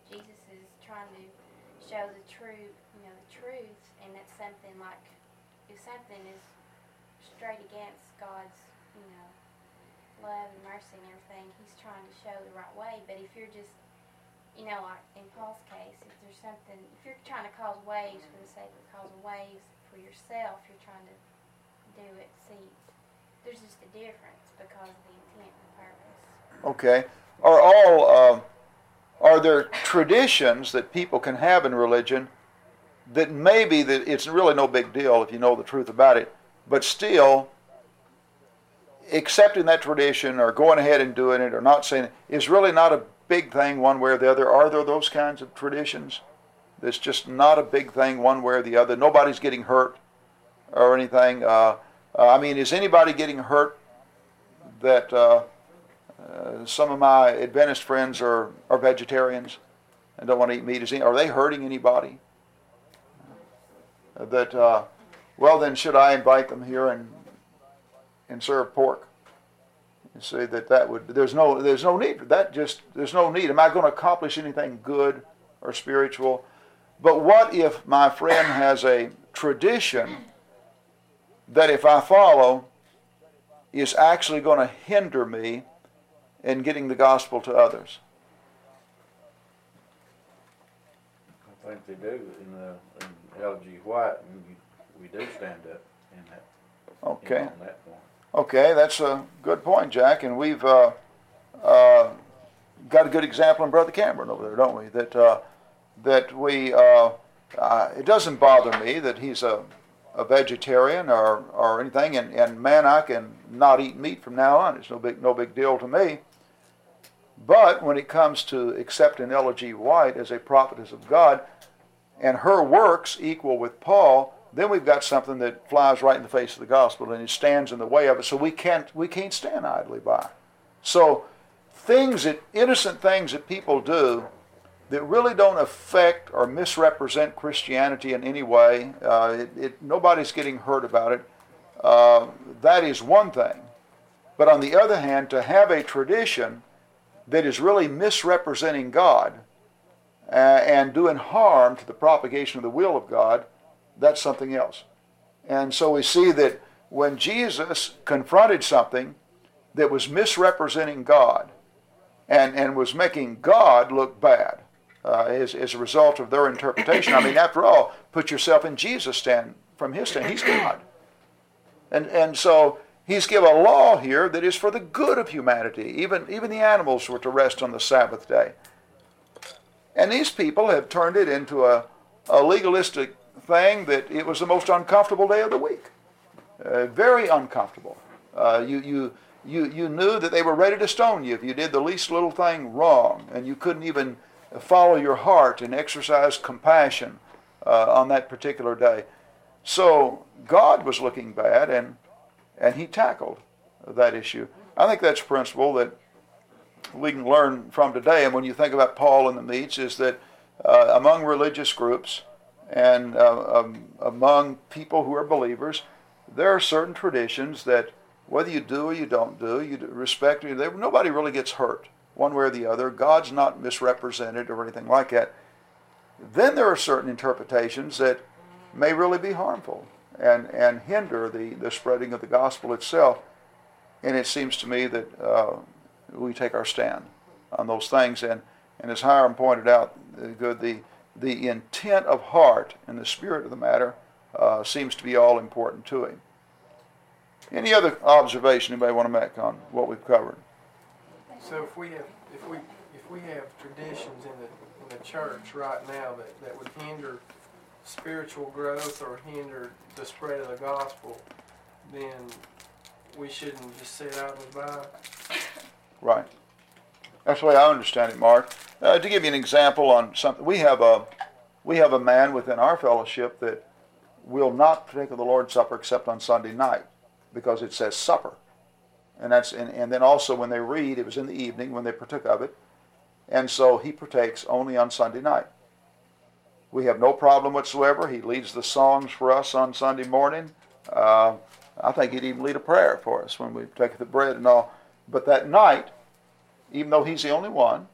G: Jesus is trying to show the truth, you know, the truth, and it's something like if something is straight against God's, you know, love and mercy and everything, He's trying to show the right way. But if you're just, you know, like in Paul's case, if there's something, if you're trying to cause waves for the sake of causing waves for yourself, you're trying to do it. See, there's just a difference because of the intent and purpose.
A: Okay. Are all uh, are there traditions that people can have in religion that maybe that it's really no big deal if you know the truth about it, but still accepting that tradition or going ahead and doing it or not saying it is really not a big thing one way or the other. Are there those kinds of traditions? That's just not a big thing one way or the other. Nobody's getting hurt or anything. Uh, uh, I mean, is anybody getting hurt that uh, uh, some of my Adventist friends are, are vegetarians and don't want to eat meat? Is any, are they hurting anybody? that uh, well, then should I invite them here and and serve pork? You see that that would there's no there's no need for that. Just there's no need. Am I going to accomplish anything good or spiritual? But what if my friend has a tradition that if I follow is actually going to hinder me in getting the gospel to others?
C: I think they do in the, in Ellen G. White, and we, do stand up in that,
A: Okay.
C: on that point.
A: Okay, that's a good point, Jack, and we've uh, uh, got a good example in Brother Cameron over there, don't we? That uh, that we uh, uh, it doesn't bother me that he's a, a vegetarian or, or anything, and, and man, I can not eat meat from now on. It's no big no big deal to me. But when it comes to accepting Ellen G. White as a prophetess of God, and her works equal with Paul, then we've got something that flies right in the face of the gospel and it stands in the way of it. So we can't we can't stand idly by. So things that innocent things that people do that really don't affect or misrepresent Christianity in any way. Uh, it, it, nobody's getting hurt about it. Uh, that is one thing. But on the other hand, to have a tradition that is really misrepresenting God uh, and doing harm to the propagation of the will of God, that's something else. And so we see that when Jesus confronted something that was misrepresenting God and, and was making God look bad uh, as, as a result of their interpretation, I mean, after all, put yourself in Jesus' stand from his stand. He's God. And, and so he's given a law here that is for the good of humanity. Even, even the animals were to rest on the Sabbath day. And these people have turned it into a, a legalistic thing that it was the most uncomfortable day of the week. Uh, very uncomfortable. Uh, you, you, you, you knew that they were ready to stone you if you did the least little thing wrong, and you couldn't even follow your heart and exercise compassion uh, on that particular day. So God was looking bad, and, and He tackled that issue. I think that's a principle that we can learn from today. And when you think about Paul and the meats, is that uh, among religious groups and uh, um, among people who are believers, there are certain traditions that whether you do or you don't do, you respect nobody really gets hurt one way or the other. God's not misrepresented or anything like that. Then there are certain interpretations that may really be harmful and, and hinder the, the spreading of the gospel itself. And it seems to me that uh, we take our stand on those things. And, and as Hiram pointed out, the, good, the, the intent of heart and the spirit of the matter uh, seems to be all important to him. Any other observation anybody want to make on what we've covered?
E: So if we have, if we, if we have traditions in the, in the church right now that, that would hinder spiritual growth or hinder the spread of the gospel, then we shouldn't just sit idly by.
A: Right. That's the way I understand it, Mark. Uh, to give you an example on something, we have a we have a man within our fellowship that will not partake of the Lord's Supper except on Sunday night because it says supper, and that's and, and then also when they read, it was in the evening when they partook of it, and so he partakes only on Sunday night. We have no problem whatsoever. He leads the songs for us on Sunday morning. Uh, I think he'd even lead a prayer for us when we take the bread and all. But that night, even though he's the only one,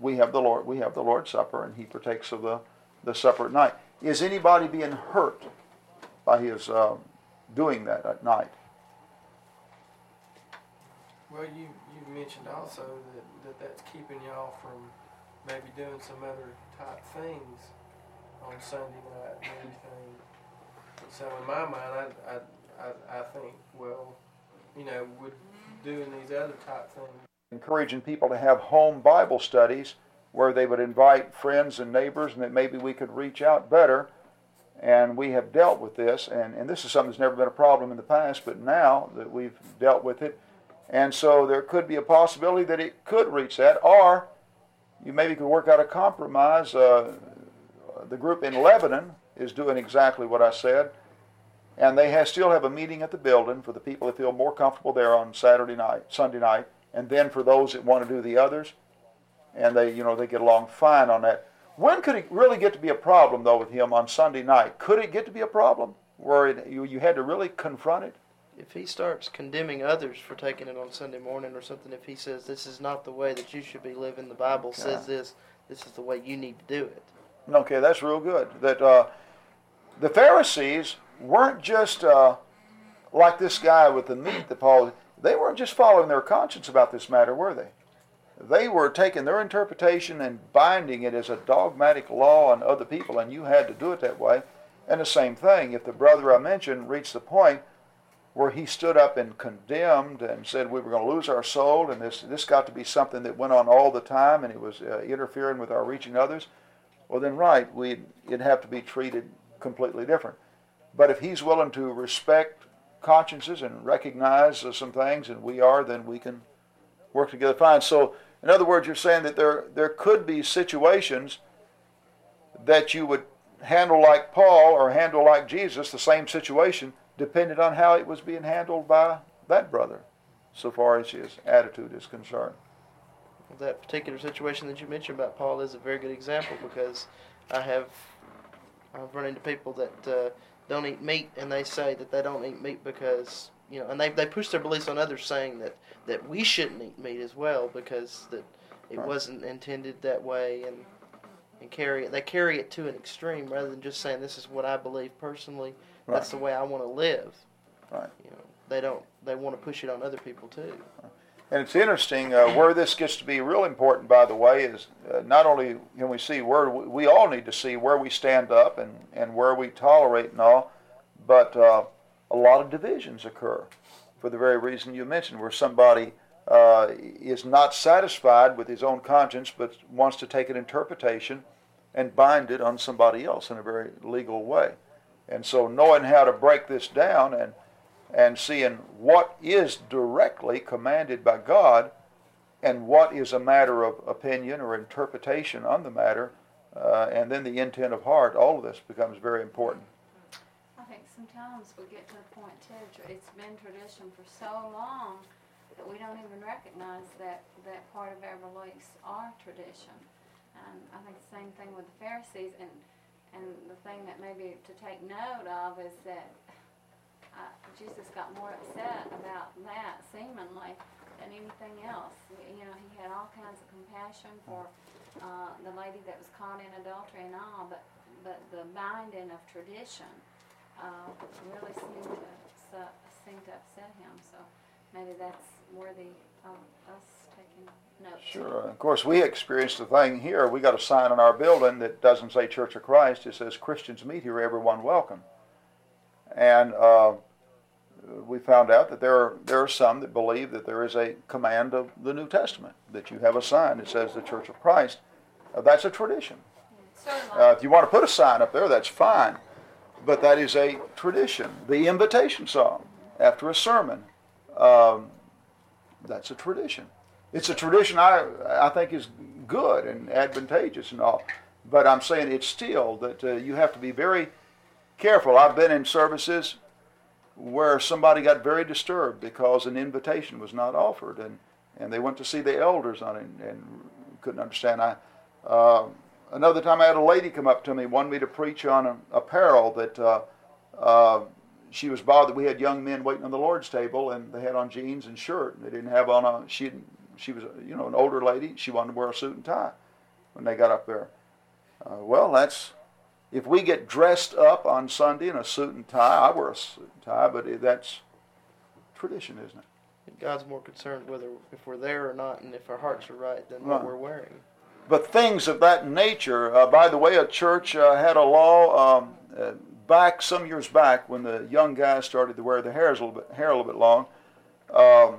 A: we have the Lord. We have the Lord's Supper, and he partakes of the, the supper at night. Is anybody being hurt by his uh, doing that at night?
E: Well, you, you mentioned also that, that that's keeping y'all from maybe doing some other type things on Sunday night and everything. So in my mind, I, I, I, I think, well, you know, would doing these other type things.
A: Encouraging people to have home Bible studies where they would invite friends and neighbors and that maybe we could reach out better. And we have dealt with this, and, and this is something that's never been a problem in the past, but now that we've dealt with it, and so there could be a possibility that it could reach that, or you maybe could work out a compromise. Uh, the group in Lebanon is doing exactly what I said, and they have, still have a meeting at the building for the people that feel more comfortable there on Saturday night, Sunday night, and then for those that want to do the others, and they, you know, they get along fine on that. When could it really get to be a problem though with him on Sunday night? Could it get to be a problem where it, you, you had to really confront it?
D: If he starts condemning others for taking it on Sunday morning or something, if he says this is not the way that you should be living, the Bible says this, this is the way you need to do it.
A: Okay, that's real good. That uh, the Pharisees weren't just uh, like this guy with the meat that Paul. They weren't just following their conscience about this matter, were they? They were taking their interpretation and binding it as a dogmatic law on other people, and you had to do it that way. And the same thing, if the brother I mentioned reached the point where he stood up and condemned and said we were going to lose our soul, and this this got to be something that went on all the time, and it was uh, interfering with our reaching others. Well, then, right, we'd it'd have to be treated completely different. But if he's willing to respect consciences and recognize uh, some things, and we are, then we can work together fine. So, in other words, you're saying that there there could be situations that you would handle like Paul or handle like Jesus, the same situation, depended on how it was being handled by that brother, so far as his attitude is concerned.
D: That particular situation that you mentioned about Paul is a very good example because I have I've run into people that uh, don't eat meat and they say that they don't eat meat because you know, and they they push their beliefs on others, saying that that we shouldn't eat meat as well because that it
A: Right.
D: wasn't intended that way and and carry it. They carry it to an extreme rather than just saying this is what I believe personally. That's the way I want to live.
A: Right.
D: You know, they don't. They want to push it on other people too.
A: And it's interesting uh, where this gets to be real important, by the way, is uh, not only can we see where we, we all need to see where we stand up and, and where we tolerate and all, but uh, a lot of divisions occur for the very reason you mentioned, where somebody uh, is not satisfied with his own conscience but wants to take an interpretation and bind it on somebody else in a very legal way. And so knowing how to break this down and and seeing what is directly commanded by God and what is a matter of opinion or interpretation on the matter, uh, and then the intent of heart, all of this becomes very important.
F: I think sometimes we get to the point too, it's been tradition for so long that we don't even recognize that, that part of our beliefs are tradition. And I think the same thing with the Pharisees, and, and the thing that maybe to take note of is that uh, Jesus got more upset about that seemingly than anything else. You know, he had all kinds of compassion for uh, the lady that was caught in adultery and all, but but the binding of tradition uh, really seemed to seemed to upset him. So maybe that's worthy of us taking.
A: Sure. Of course, we experienced the thing here. We got a sign on our building that doesn't say Church of Christ. It says Christians meet here, everyone welcome. And uh, we found out that there are, there are some that believe that there is a command of the New Testament, that you have a sign that says the Church of Christ. Uh, that's a tradition. Uh, if you want to put a sign up there, that's fine. But that is a tradition. The invitation song after a sermon, um, that's a tradition. It's a tradition I, I think is good and advantageous and all. But I'm saying it's still that uh, you have to be very careful. I've been in services where somebody got very disturbed because an invitation was not offered, and, and they went to see the elders on it and, and couldn't understand. I, uh, another time I had a lady come up to me, wanted me to preach on a, a peril that uh, uh, she was bothered. We had young men waiting on the Lord's table, and they had on jeans and shirt. And they didn't have on a. She she was you know an older lady. She wanted to wear a suit and tie when they got up there. Uh, well, that's if we get dressed up on Sunday in a suit and tie. I wear a suit and tie, but that's tradition, isn't it?
D: God's more concerned whether if we're there or not, and if our hearts are right, than
A: Right.
D: what we're wearing.
A: But things of that nature. Uh, by the way, a church uh, had a law um, uh, back some years back when the young guys started to wear their hairs a little bit, hair a little bit long. Um,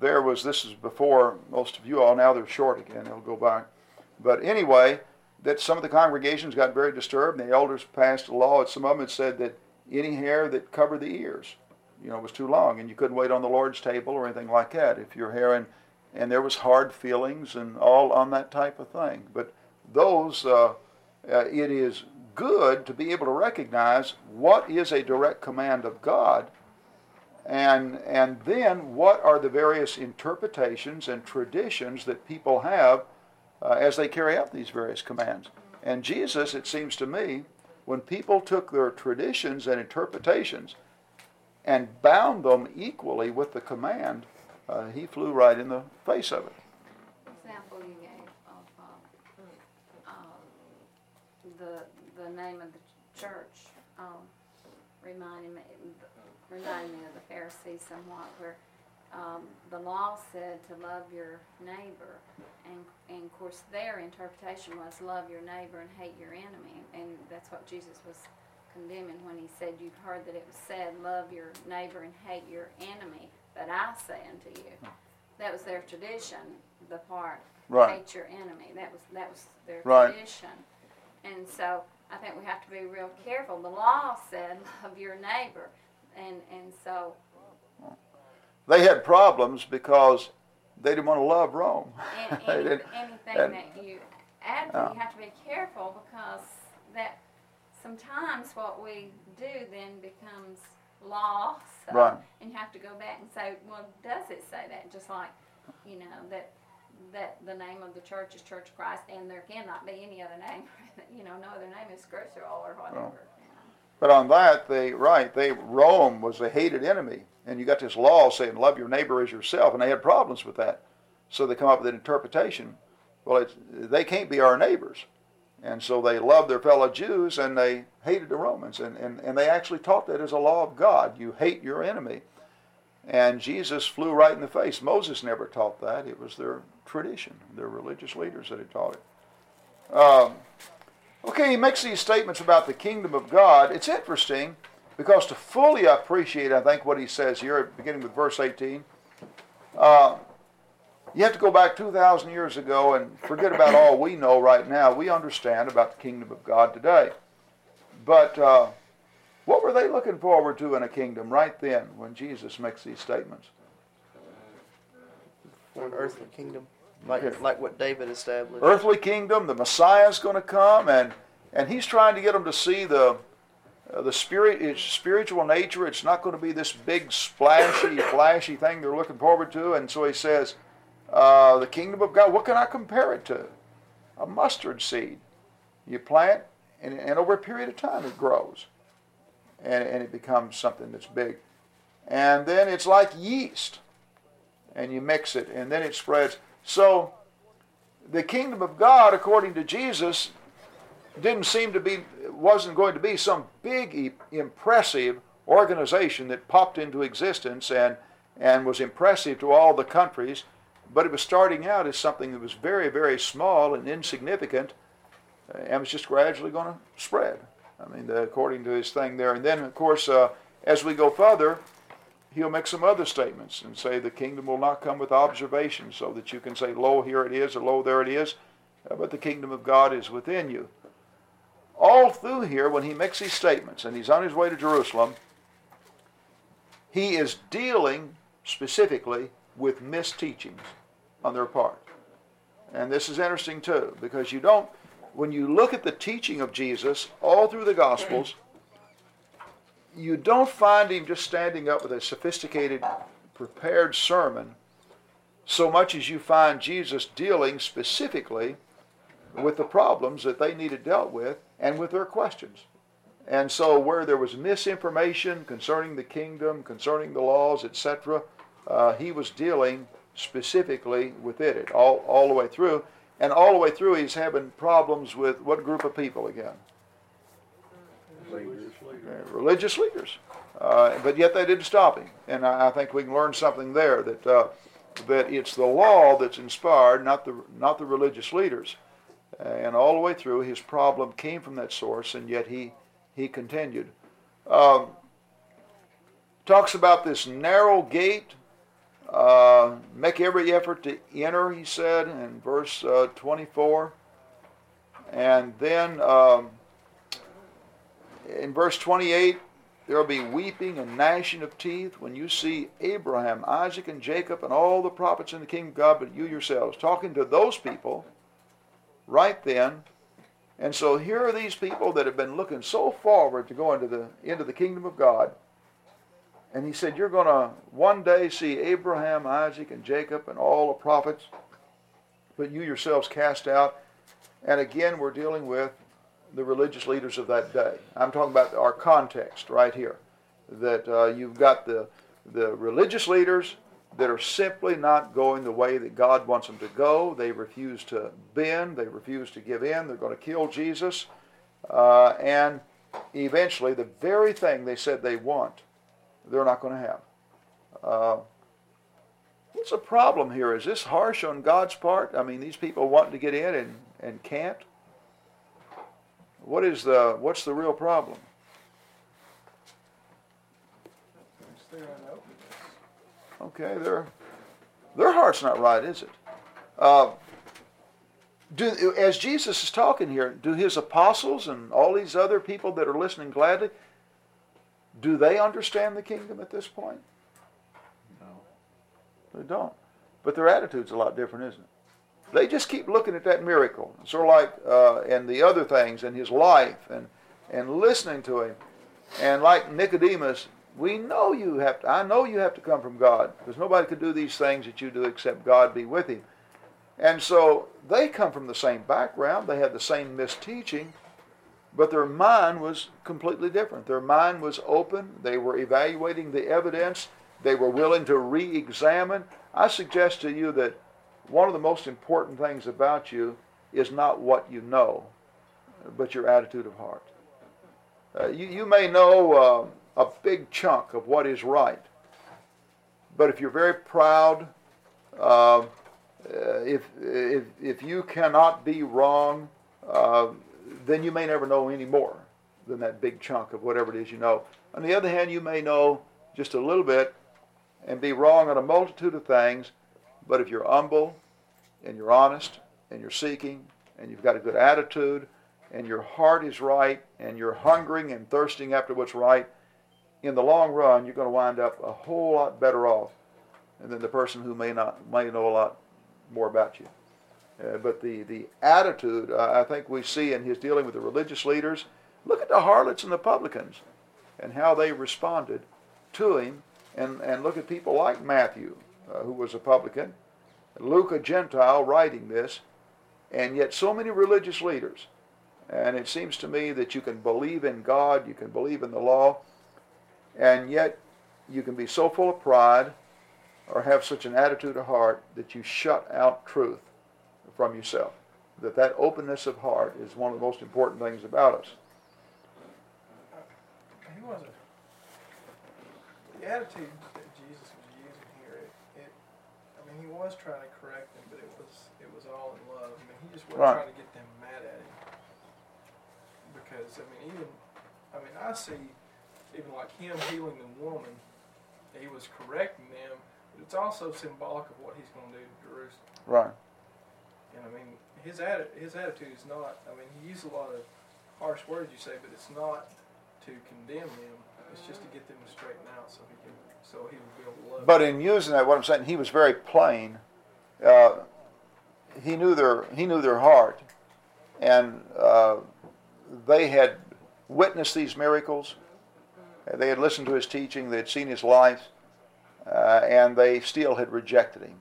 A: there was this is before most of you all. Now they're short again. They'll go back. But anyway, that some of the congregations got very disturbed, and the elders passed a law. And some of them had said that any hair that covered the ears, you know, was too long, and you couldn't wait on the Lord's table or anything like that if your hair and and there was hard feelings and all on that type of thing. But those, uh, uh, it is good to be able to recognize what is a direct command of God, and and then what are the various interpretations and traditions that people have uh, as they carry out these various commands. And Jesus, it seems to me, when people took their traditions and interpretations and bound them equally with the command, uh, he flew right in the face of it.
F: example you gave of, um, um, the, the name of the church, um, reminded me, reminded me of the Pharisees somewhat, where, um, the law said to love your neighbor, and, and of course their interpretation was love your neighbor and hate your enemy, and that's what Jesus was condemning when he said, you've heard that it was said, love your neighbor and hate your enemy, but I say unto you. That was their tradition, the part,
A: Right.
F: hate your enemy. That was that was their
A: Right.
F: tradition. And so I think we have to be real careful. The law said love your neighbor, and and so
A: They had problems because they didn't want to love Rome. And,
F: any, anything
A: and-
F: that you add, to,
A: Yeah.
F: you have to be careful because that sometimes what we do then becomes law. So, uh,
A: Right.
F: And you have to go back and say, well, does it say that? Just like, you know, that that the name of the church is Church of Christ, and there cannot be any other name. you know, no other name is scriptural or whatever. know.
A: But on that, they right, they Rome was a hated enemy, and you got this law saying love your neighbor as yourself, and they had problems with that. So they come up with an interpretation. Well, they can't be our neighbors, and so they loved their fellow Jews, and they hated the Romans, and, and, and they actually taught that as a law of God. You hate your enemy, and Jesus flew right in the face. Moses never taught that; it was their tradition, their religious leaders that had taught it. Um, Okay, he makes these statements about the kingdom of God. It's interesting because to fully appreciate, I think, what he says here, beginning with verse 18, uh, you have to go back 2,000 years ago and forget about all we know right now. We understand about the kingdom of God today. But uh, what were they looking forward to in a kingdom right then when Jesus makes these statements?
D: An earthly kingdom, like like what David established.
A: earthly kingdom. The Messiah's going to come, and and he's trying to get them to see the uh, the spirit, its spiritual nature. It's not going to be this big splashy, flashy thing they're looking forward to. And so he says, uh, the kingdom of God. What can I compare it to? A mustard seed. You plant, and, and over a period of time, it grows, and and it becomes something that's big. And then it's like yeast, and you mix it, and then it spreads. So the kingdom of God, according to Jesus, didn't seem to be, wasn't going to be some big, impressive organization that popped into existence and, and was impressive to all the countries, but it was starting out as something that was very, very small and insignificant uh, and was just gradually going to spread. I mean, the, according to his thing there. And then, of course, uh, as we go further, he'll make some other statements and say the kingdom will not come with observation so that you can say, lo, here it is, or lo, there it is, uh, but the kingdom of God is within you. All through here, when he makes these statements and he's on his way to Jerusalem, he is dealing specifically with misteachings on their part. And this is interesting too, because you don't, when you look at the teaching of Jesus all through the Gospels, you don't find him just standing up with a sophisticated, prepared sermon so much as you find Jesus dealing specifically with the problems that they needed dealt with and with their questions. And so, where there was misinformation concerning the kingdom, concerning the laws, etc., uh, he was dealing specifically with it all, all the way through. And all the way through, he's having problems with what group of people again?
C: Leaders.
A: Religious leaders. Uh, but yet they didn't stop him. And I, I think we can learn something there that, uh, that it's the law that's inspired, not the, not the religious leaders. And all the way through, his problem came from that source, and yet he, he continued. Um, talks about this narrow gate. Uh, make every effort to enter, he said in verse uh, 24. And then um, in verse 28, there will be weeping and gnashing of teeth when you see Abraham, Isaac, and Jacob, and all the prophets in the kingdom of God, but you yourselves. Talking to those people right then. And so here are these people that have been looking so forward to going into the, into the kingdom of God. And he said, You're going to one day see Abraham, Isaac, and Jacob, and all the prophets, but you yourselves cast out. And again, we're dealing with the religious leaders of that day. I'm talking about our context right here. That uh, you've got the, the religious leaders that are simply not going the way that God wants them to go. They refuse to bend, they refuse to give in, they're going to kill Jesus. Uh, and eventually, the very thing they said they want, they're not going to have. Uh, what's the problem here? Is this harsh on God's part? I mean, these people wanting to get in and, and can't? What is the what's the real problem?
E: It's their unopenness.
A: Okay, their their heart's not right, is it? Uh, do as Jesus is talking here, do his apostles and all these other people that are listening gladly, do they understand the kingdom at this point?
C: No.
A: They don't. But their attitude's a lot different, isn't it? They just keep looking at that miracle, sort of like uh, and the other things in his life, and and listening to him, and like Nicodemus, we know you have to. I know you have to come from God, because nobody could do these things that you do except God be with him. And so they come from the same background. They had the same misteaching, but their mind was completely different. Their mind was open. They were evaluating the evidence. They were willing to re-examine. I suggest to you that one of the most important things about you is not what you know, but your attitude of heart. Uh, you, you may know uh, a big chunk of what is right, but if you're very proud, uh, if, if, if you cannot be wrong, uh, then you may never know any more than that big chunk of whatever it is you know. On the other hand, you may know just a little bit and be wrong on a multitude of things, but if you're humble and you're honest and you're seeking and you've got a good attitude and your heart is right and you're hungering and thirsting after what's right, in the long run, you're going to wind up a whole lot better off than the person who may not may know a lot more about you. Uh, but the, the attitude, uh, I think we see in his dealing with the religious leaders, look at the harlots and the publicans and how they responded to him. And, and look at people like Matthew, uh, who was a publican, Luke, a Gentile, writing this, and yet so many religious leaders. And it seems to me that you can believe in God, you can believe in the law, and yet you can be so full of pride or have such an attitude of heart that you shut out truth from yourself. That that openness of heart is one of the most important things about us.
E: He wasn't. The attitude that Jesus was using here, it, it I mean, he was trying to correct them, but it was it was all in love. I mean, he just wasn't
A: Right.
E: trying to get them mad at him. Because I mean, even I mean, I see even like him healing the woman, he was correcting them, but it's also symbolic of what he's going to do to Jerusalem.
A: Right.
E: And I mean, his atti- his attitude is not. I mean, he used a lot of harsh words, you say, but it's not to condemn them. It's just to get them out, so he can, so he will be able to love.
A: But in using that, what I'm saying, he was very plain. Uh, he knew their he knew their heart, and uh, they had witnessed these miracles. They had listened to his teaching. They had seen his life, uh, and they still had rejected him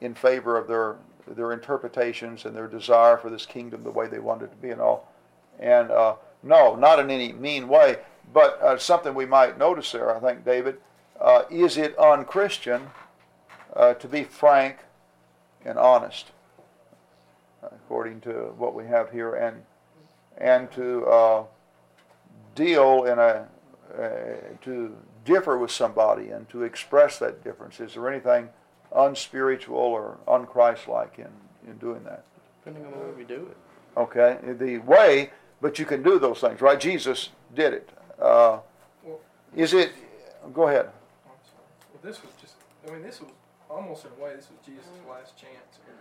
A: in favor of their their interpretations and their desire for this kingdom the way they wanted it to be and all. And uh, No, not in any mean way. But uh, something we might notice there, I think, David, uh, is it unchristian uh, to be frank and honest, according to what we have here, and and to uh, deal in a uh, to differ with somebody and to express that difference? Is there anything unspiritual or unchristlike in in doing that?
D: Depending on the way we do it.
A: Okay, the way, but you can do those things, right? Jesus did it. Uh,
E: Well-
A: is it? Go ahead.
E: I'm sorry. Well, this was just, I mean, this was almost in a way, this was Jesus' last chance here.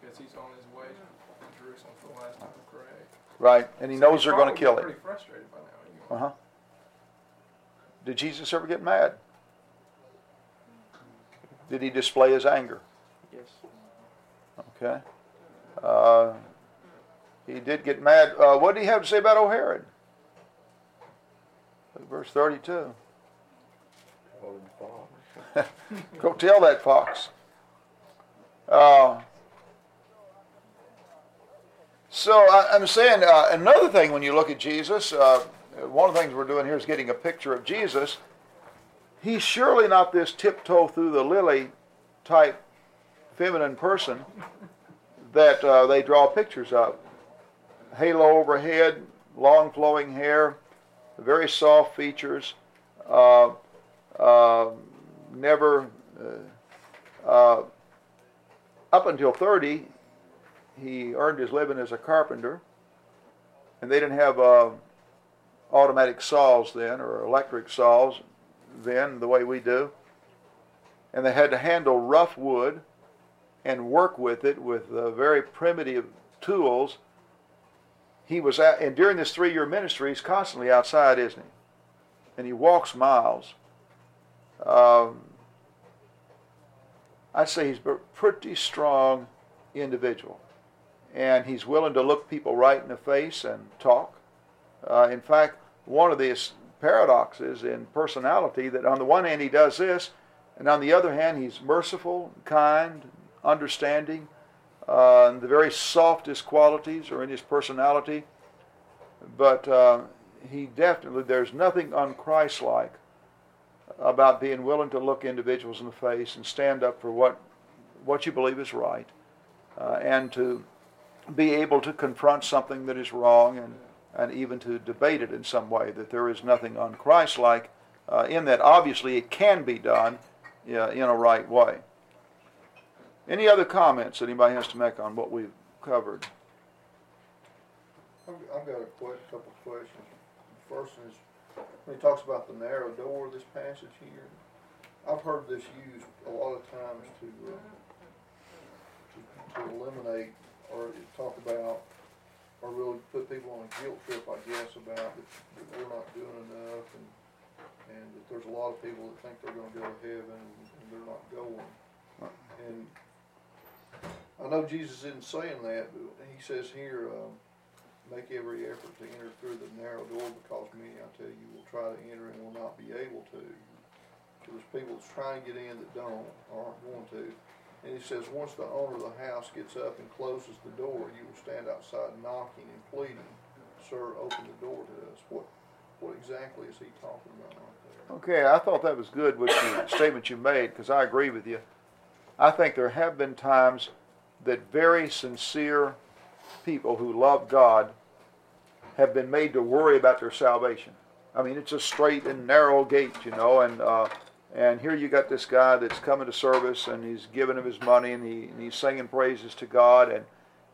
E: Because he's on his way to Jerusalem for the last time correct?
A: Right, and he
E: So
A: knows
E: he's
A: they're going to kill him.
E: Pretty frustrated by now.
A: Uh huh. Did Jesus ever get mad? Did he display his anger?
D: Yes.
A: Okay. Uh, he did get mad. Uh, what did he have to say about O Herod? Look, Verse 32.
C: Call him Father.
A: Go tell that fox. Uh, so I, I'm saying uh, another thing when you look at Jesus, uh, one of the things we're doing here is getting a picture of Jesus. He's surely not this tiptoe through the lily type feminine person that uh, they draw pictures of. Halo overhead, long flowing hair, very soft features. Uh, uh, never uh, uh, up until 30 he earned his living as a carpenter and they didn't have uh, automatic saws then or electric saws then the way we do and they had to handle rough wood and work with it with very primitive tools he was at, and during this three-year ministry he's constantly outside isn't he and he walks miles um, I'd say he's a pretty strong individual. And he's willing to look people right in the face and talk. Uh, in fact, one of these paradoxes in personality that on the one hand he does this, and on the other hand he's merciful, kind, understanding. Uh, the very softest qualities are in his personality. But uh, he definitely, there's nothing unchristlike about being willing to look individuals in the face and stand up for what what you believe is right, uh, and to be able to confront something that is wrong and and even to debate it in some way. That there is nothing unchristlike uh, in that. Obviously, it can be done uh, in a right way. Any other comments that anybody has to make on what we've covered?
H: I've, got a couple of questions. First is, when he talks about the narrow door, this passage here, I've heard this used a lot of times to, uh, to, to eliminate or talk about, or really put people on a guilt trip, I guess, about that, that we're not doing enough and, and that there's a lot of people that think they're gonna go to heaven and, and they're not going. And I know Jesus isn't saying that, but he says here, um, make every effort to enter through the narrow door because many, I tell you, will try to enter and will not be able to. There's people that's trying to get in that don't, aren't going to. And he says, once the owner of the house gets up and closes the door, you will stand outside knocking and pleading, sir, open the door to us. What, what exactly is he talking about right there?
A: Okay, I thought that was good with the statement you made because I agree with you. I think there have been times that very sincere people who love God have been made to worry about their salvation. I mean, it's a straight and narrow gate, you know, and uh, and here you got this guy that's coming to service and he's giving him his money and, he, and he's singing praises to God and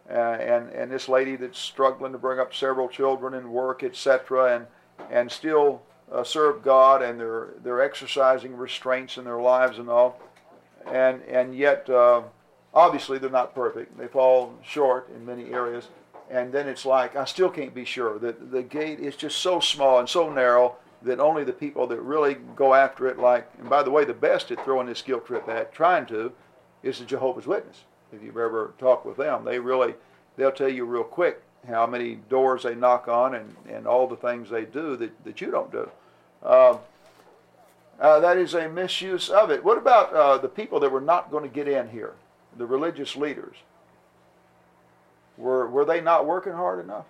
A: uh, and and this lady that's struggling to bring up several children and work, etc. and and still uh, serve God and they're they're exercising restraints in their lives and all, and and yet uh, obviously they're not perfect. They fall short in many areas, and then it's like I still can't be sure that the gate is just so small and so narrow that only the people that really go after it, like and by the way, the best at throwing this guilt trip at trying to is the Jehovah's Witness. If you've ever talked with them, they really they'll tell you real quick how many doors they knock on and, and all the things they do that, that you don't do. Uh, uh, that is a misuse of it. What about uh, the people that were not going to get in here, the religious leaders? Were, were they not working hard enough?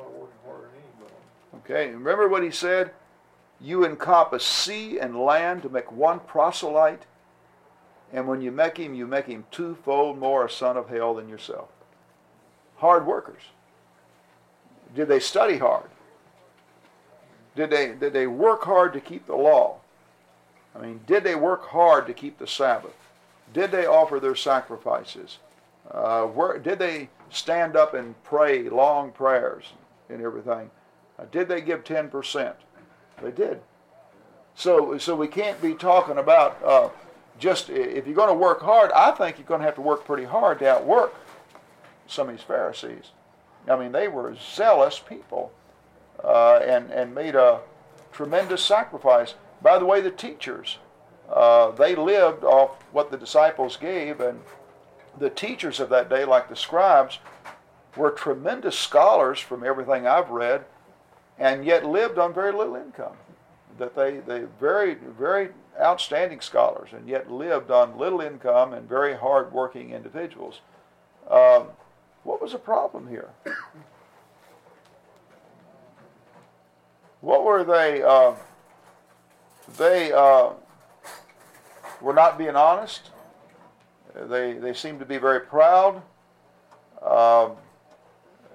H: probably working harder than anybody.
A: Okay, remember what he said? You encompass sea and land to make one proselyte, and when you make him, you make him twofold more a son of hell than yourself. Hard workers. Did they study hard? Did they, did they work hard to keep the law? I mean, did they work hard to keep the Sabbath? Did they offer their sacrifices? Uh, where, did they stand up and pray long prayers and everything? Uh, did they give 10%? They did. So, so we can't be talking about uh, just if you're going to work hard. I think you're going to have to work pretty hard to outwork some of these Pharisees. I mean, they were zealous people uh, and and made a tremendous sacrifice. By the way, the teachers uh, they lived off what the disciples gave, and the teachers of that day, like the scribes, were tremendous scholars from everything I've read and yet lived on very little income. That they, they very, very outstanding scholars and yet lived on little income and very hard-working individuals. Um, what was the problem here? What were they? Uh, they uh, were not being honest. They, they seemed to be very proud. Uh,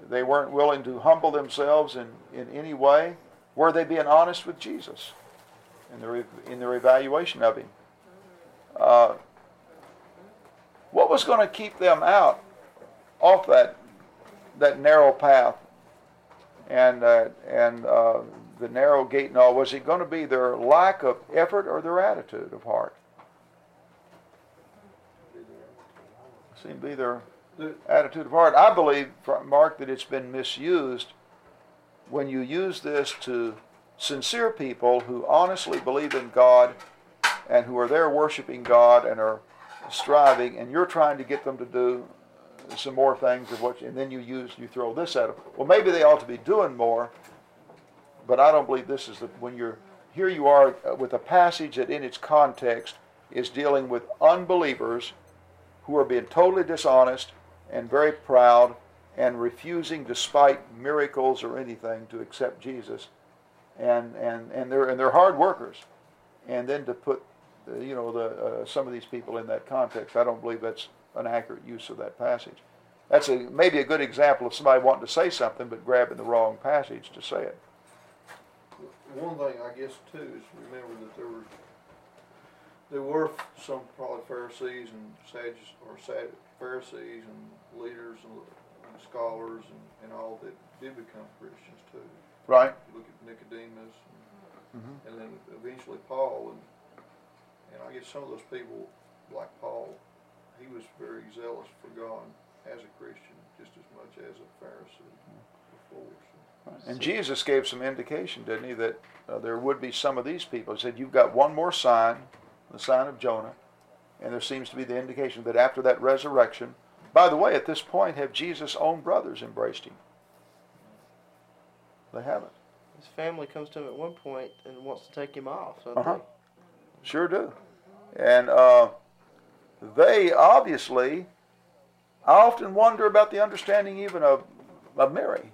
A: they weren't willing to humble themselves in, in any way. Were they being honest with Jesus in their, in their evaluation of him? Uh, what was going to keep them out off that, that narrow path and, uh, and uh, the narrow gate and all? Was it going to be their lack of effort or their attitude of heart? Seemed to be their attitude of heart. I believe, Mark, that it's been misused when you use this to sincere people who honestly believe in God and who are there worshiping God and are striving, and you're trying to get them to do some more things of what, and then you use you throw this at them. Well, maybe they ought to be doing more, but I don't believe this is the when you're here. You are uh, with a passage that, in its context, is dealing with unbelievers who are being totally dishonest and very proud and refusing, despite miracles or anything, to accept Jesus. And, and, and, they're, and they're hard workers. And then to put, uh, you know, the, uh, some of these people in that context, I don't believe that's an accurate use of that passage. That's a, maybe a good example of somebody wanting to say something but grabbing the wrong passage to say it.
H: One thing I guess too is remember that there were there were some probably Pharisees and Sadducees or Sad, Pharisees and leaders and, and scholars and, and, all that did become Christians too.
A: Right.
H: look at Nicodemus and,
A: mm-hmm.
H: and then eventually Paul and and I guess some of those people like Paul, he was very zealous for God as a Christian just as much as a Pharisee before. So.
A: And Jesus gave some indication, didn't he, that uh, there would be some of these people. He said, You've got one more sign, the sign of Jonah. And there seems to be the indication that after that resurrection, by the way, at this point, have Jesus' own brothers embraced him? They haven't.
D: His family comes to him at one point and wants to take him off.
A: Uh-huh. Sure do. And uh, they obviously, I often wonder about the understanding even of, of Mary.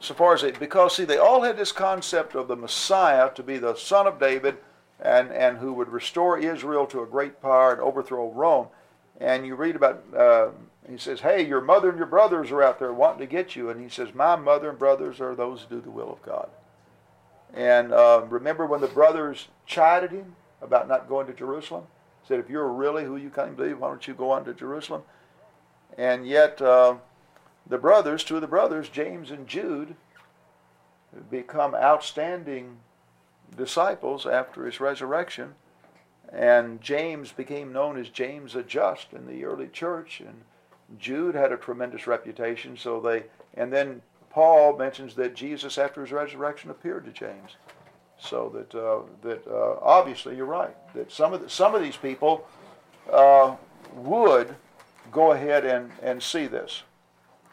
A: So far as it, because see, they all had this concept of the Messiah to be the son of David, and, and who would restore Israel to a great power and overthrow Rome. And you read about, uh, he says, Hey, your mother and your brothers are out there wanting to get you. And he says, My mother and brothers are those who do the will of God. And uh, remember when the brothers chided him about not going to Jerusalem? He said, If you're really who you claim to be, why don't you go on to Jerusalem? And yet, uh, the brothers, two of the brothers, James and Jude, become outstanding disciples after his resurrection. And James became known as James the Just in the early church, and Jude had a tremendous reputation. So they, and then Paul mentions that Jesus, after his resurrection, appeared to James. So that uh, that uh, obviously you're right that some of the, some of these people uh, would go ahead and, and see this.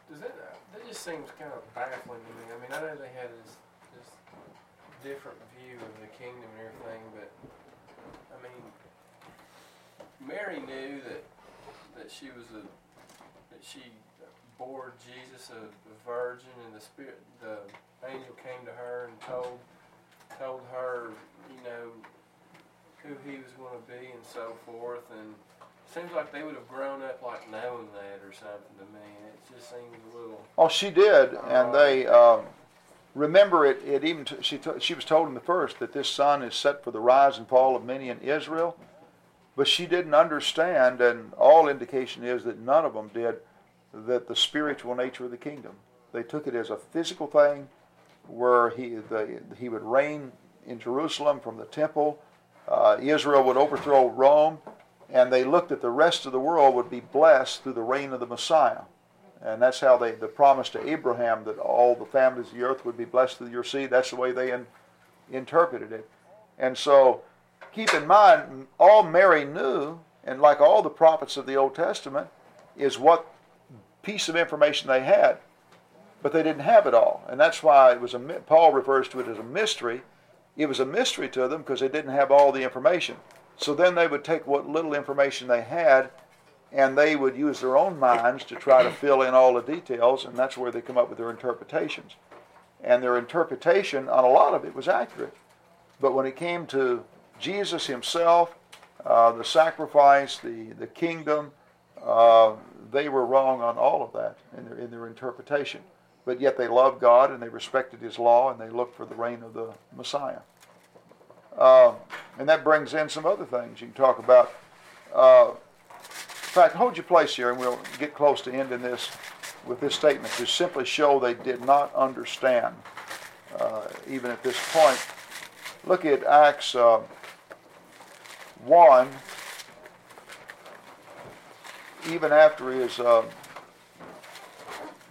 E: Does that that just seems kind of baffling to me? I mean, I know they had this this different of the kingdom and everything, but I mean, Mary knew that that she was a that she bore Jesus a, a virgin, and the spirit, the angel came to her and told told her, you know, who he was going to be and so forth, and it seems like they would have grown up like knowing that or something to me. It just seems a little.
A: Oh, she did, and they um, remember it. It even she she was told in the first that this son is set for the rise and fall of many in Israel, but she didn't understand, and all indication is that none of them did that the spiritual nature of the kingdom. They took it as a physical thing, where he the, he would reign in Jerusalem from the temple. Uh, Israel would overthrow Rome, and they looked at the rest of the world would be blessed through the reign of the Messiah. And that's how they, the promise to Abraham that all the families of the earth would be blessed through your seed, that's the way they in, interpreted it. And so keep in mind, all Mary knew, and like all the prophets of the Old Testament, is what piece of information they had. But they didn't have it all. And that's why it was a, Paul refers to it as a mystery. It was a mystery to them because they didn't have all the information. So then they would take what little information they had and they would use their own minds to try to fill in all the details, and that's where they come up with their interpretations. And their interpretation on a lot of it was accurate. But when it came to Jesus himself, uh, the sacrifice, the, the kingdom, uh, they were wrong on all of that in their, in their interpretation. But yet they loved God and they respected His law and they looked for the reign of the Messiah. Uh, and that brings in some other things you can talk about. In fact, hold your place here and we'll get close to ending this with this statement to simply show they did not understand, uh, even at this point. Look at Acts uh, 1, even after his uh,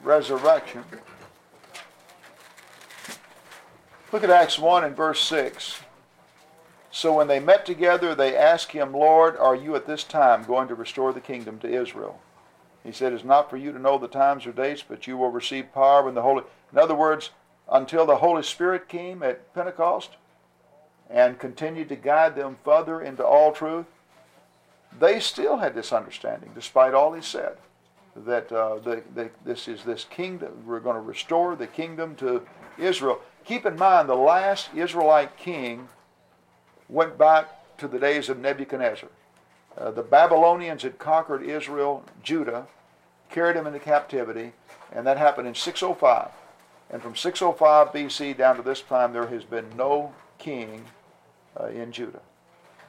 A: resurrection. Look at Acts 1 and verse 6. So when they met together, they asked him, Lord, are you at this time going to restore the kingdom to Israel? He said, It's not for you to know the times or dates, but you will receive power when the Holy. In other words, until the Holy Spirit came at Pentecost and continued to guide them further into all truth, they still had this understanding, despite all he said, that uh, the, the, this is this kingdom. We're going to restore the kingdom to Israel. Keep in mind, the last Israelite king went back to the days of Nebuchadnezzar. Uh, the Babylonians had conquered Israel, Judah, carried them into captivity, and that happened in 605. And from 605 BC down to this time, there has been no king uh, in Judah.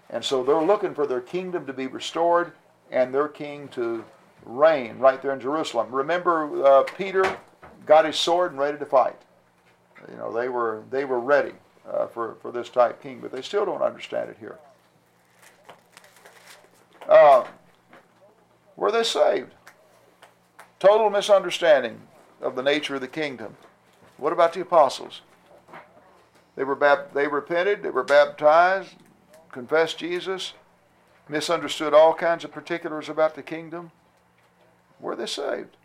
A: And so they're looking for their kingdom to be restored and their king to reign right there in Jerusalem. Remember, uh, Peter got his sword and ready to fight. You know, they were they were ready uh, for for this type king, but they still don't understand it here. Uh, were they saved? Total misunderstanding of the nature of the kingdom. What about the apostles? They were bap- they repented, they were baptized, confessed Jesus, misunderstood all kinds of particulars about the kingdom. Were they saved?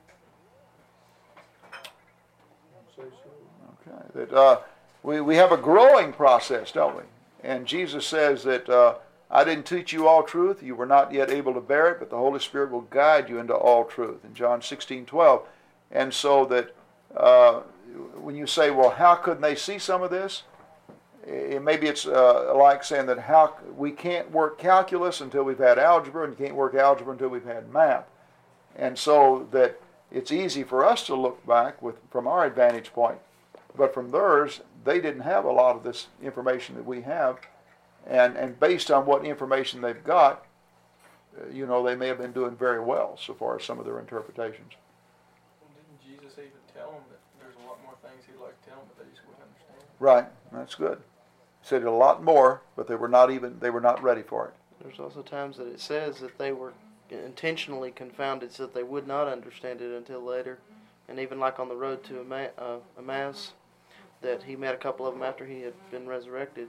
A: Okay. That uh, we we have a growing process, don't we? And Jesus says that uh, I didn't teach you all truth; you were not yet able to bear it, but the Holy Spirit will guide you into all truth. In John sixteen twelve, and so that uh, when you say, well, how couldn't they see some of this? It, maybe it's uh, like saying that how we can't work calculus until we've had algebra, and you can't work algebra until we've had math, and so that it's easy for us to look back with from our advantage point, but from theirs, they didn't have a lot of this information that we have, and and based on what information they've got, uh, you know, they may have been doing very well so far as some of their interpretations.
E: Didn't Jesus even tell them that there's a lot more things he'd like to tell them, but they just wouldn't understand?
A: Right, that's good. He Said a lot more, but they were not even they were not ready for it.
D: There's also times that it says that they were intentionally confounded so that they would not understand it until later. And even like on the road to Emma- uh, Emmaus, that he met a couple of them after he had been resurrected.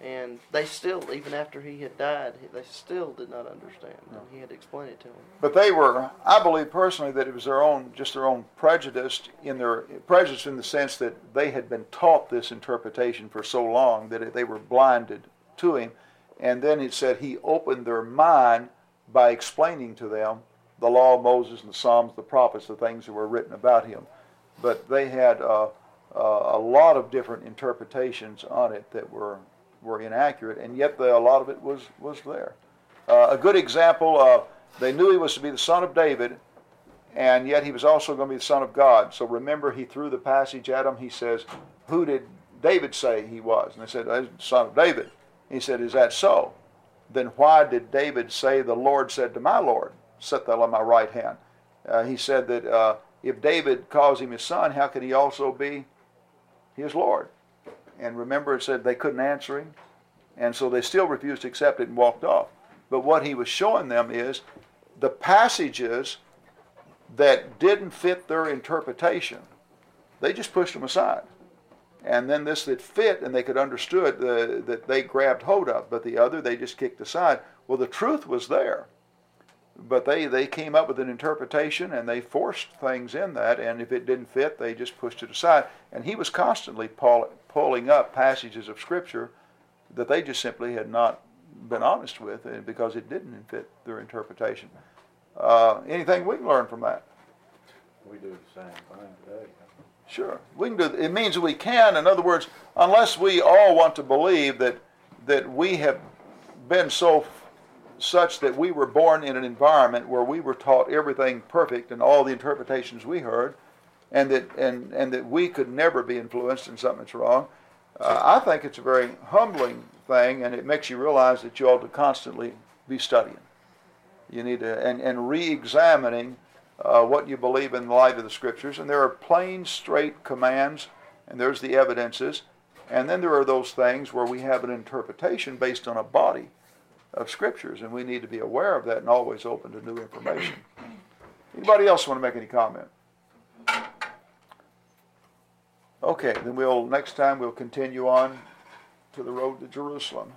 D: And they still, even after he had died, they still did not understand. And he had to explain it to them.
A: But they were, I believe personally, that it was their own, just their own prejudice in their prejudice in the sense that they had been taught this interpretation for so long that they were blinded to him. And then it said he opened their mind by explaining to them the law of Moses and the Psalms, the prophets, the things that were written about him. But they had uh, a lot of different interpretations on it that were were inaccurate, and yet the, a lot of it was was there. Uh, a good example: uh, they knew he was to be the son of David, and yet he was also going to be the son of God. So remember, he threw the passage at him. He says, "Who did David say he was?" And they said, "The son of David." He said, "Is that so?" Then why did David say, "The Lord said to my Lord, Sit thou on my right hand"? Uh, he said that uh, if David calls him his son, how could he also be his Lord? And remember, it said they couldn't answer him, and so they still refused to accept it and walked off. But what he was showing them is the passages that didn't fit their interpretation, they just pushed them aside. And then this that fit and they could understood the, that they grabbed hold of, but the other they just kicked aside. Well, the truth was there, but they they came up with an interpretation and they forced things in that, and if it didn't fit, they just pushed it aside. And he was constantly pull, pulling up passages of scripture that they just simply had not been honest with, and because it didn't fit their interpretation. Uh, anything we can learn from that?
C: We do the same thing today.
A: Sure, we can do. It means we can. In other words, unless we all want to believe that that we have been so such that we were born in an environment where we were taught everything perfect and all the interpretations we heard, and that and and that we could never be influenced in something that's wrong. Uh, I think it's a very humbling thing, and it makes you realize that you ought to constantly be studying. You need to and and re-examining uh, what you believe in the light of the scriptures. And there are plain, straight commands, and there's the evidences. And then there are those things where we have an interpretation based on a body of scriptures, and we need to be aware of that and always open to new information. Anybody else want to make any comment? Okay, then we'll next time we'll continue on to the road to Jerusalem.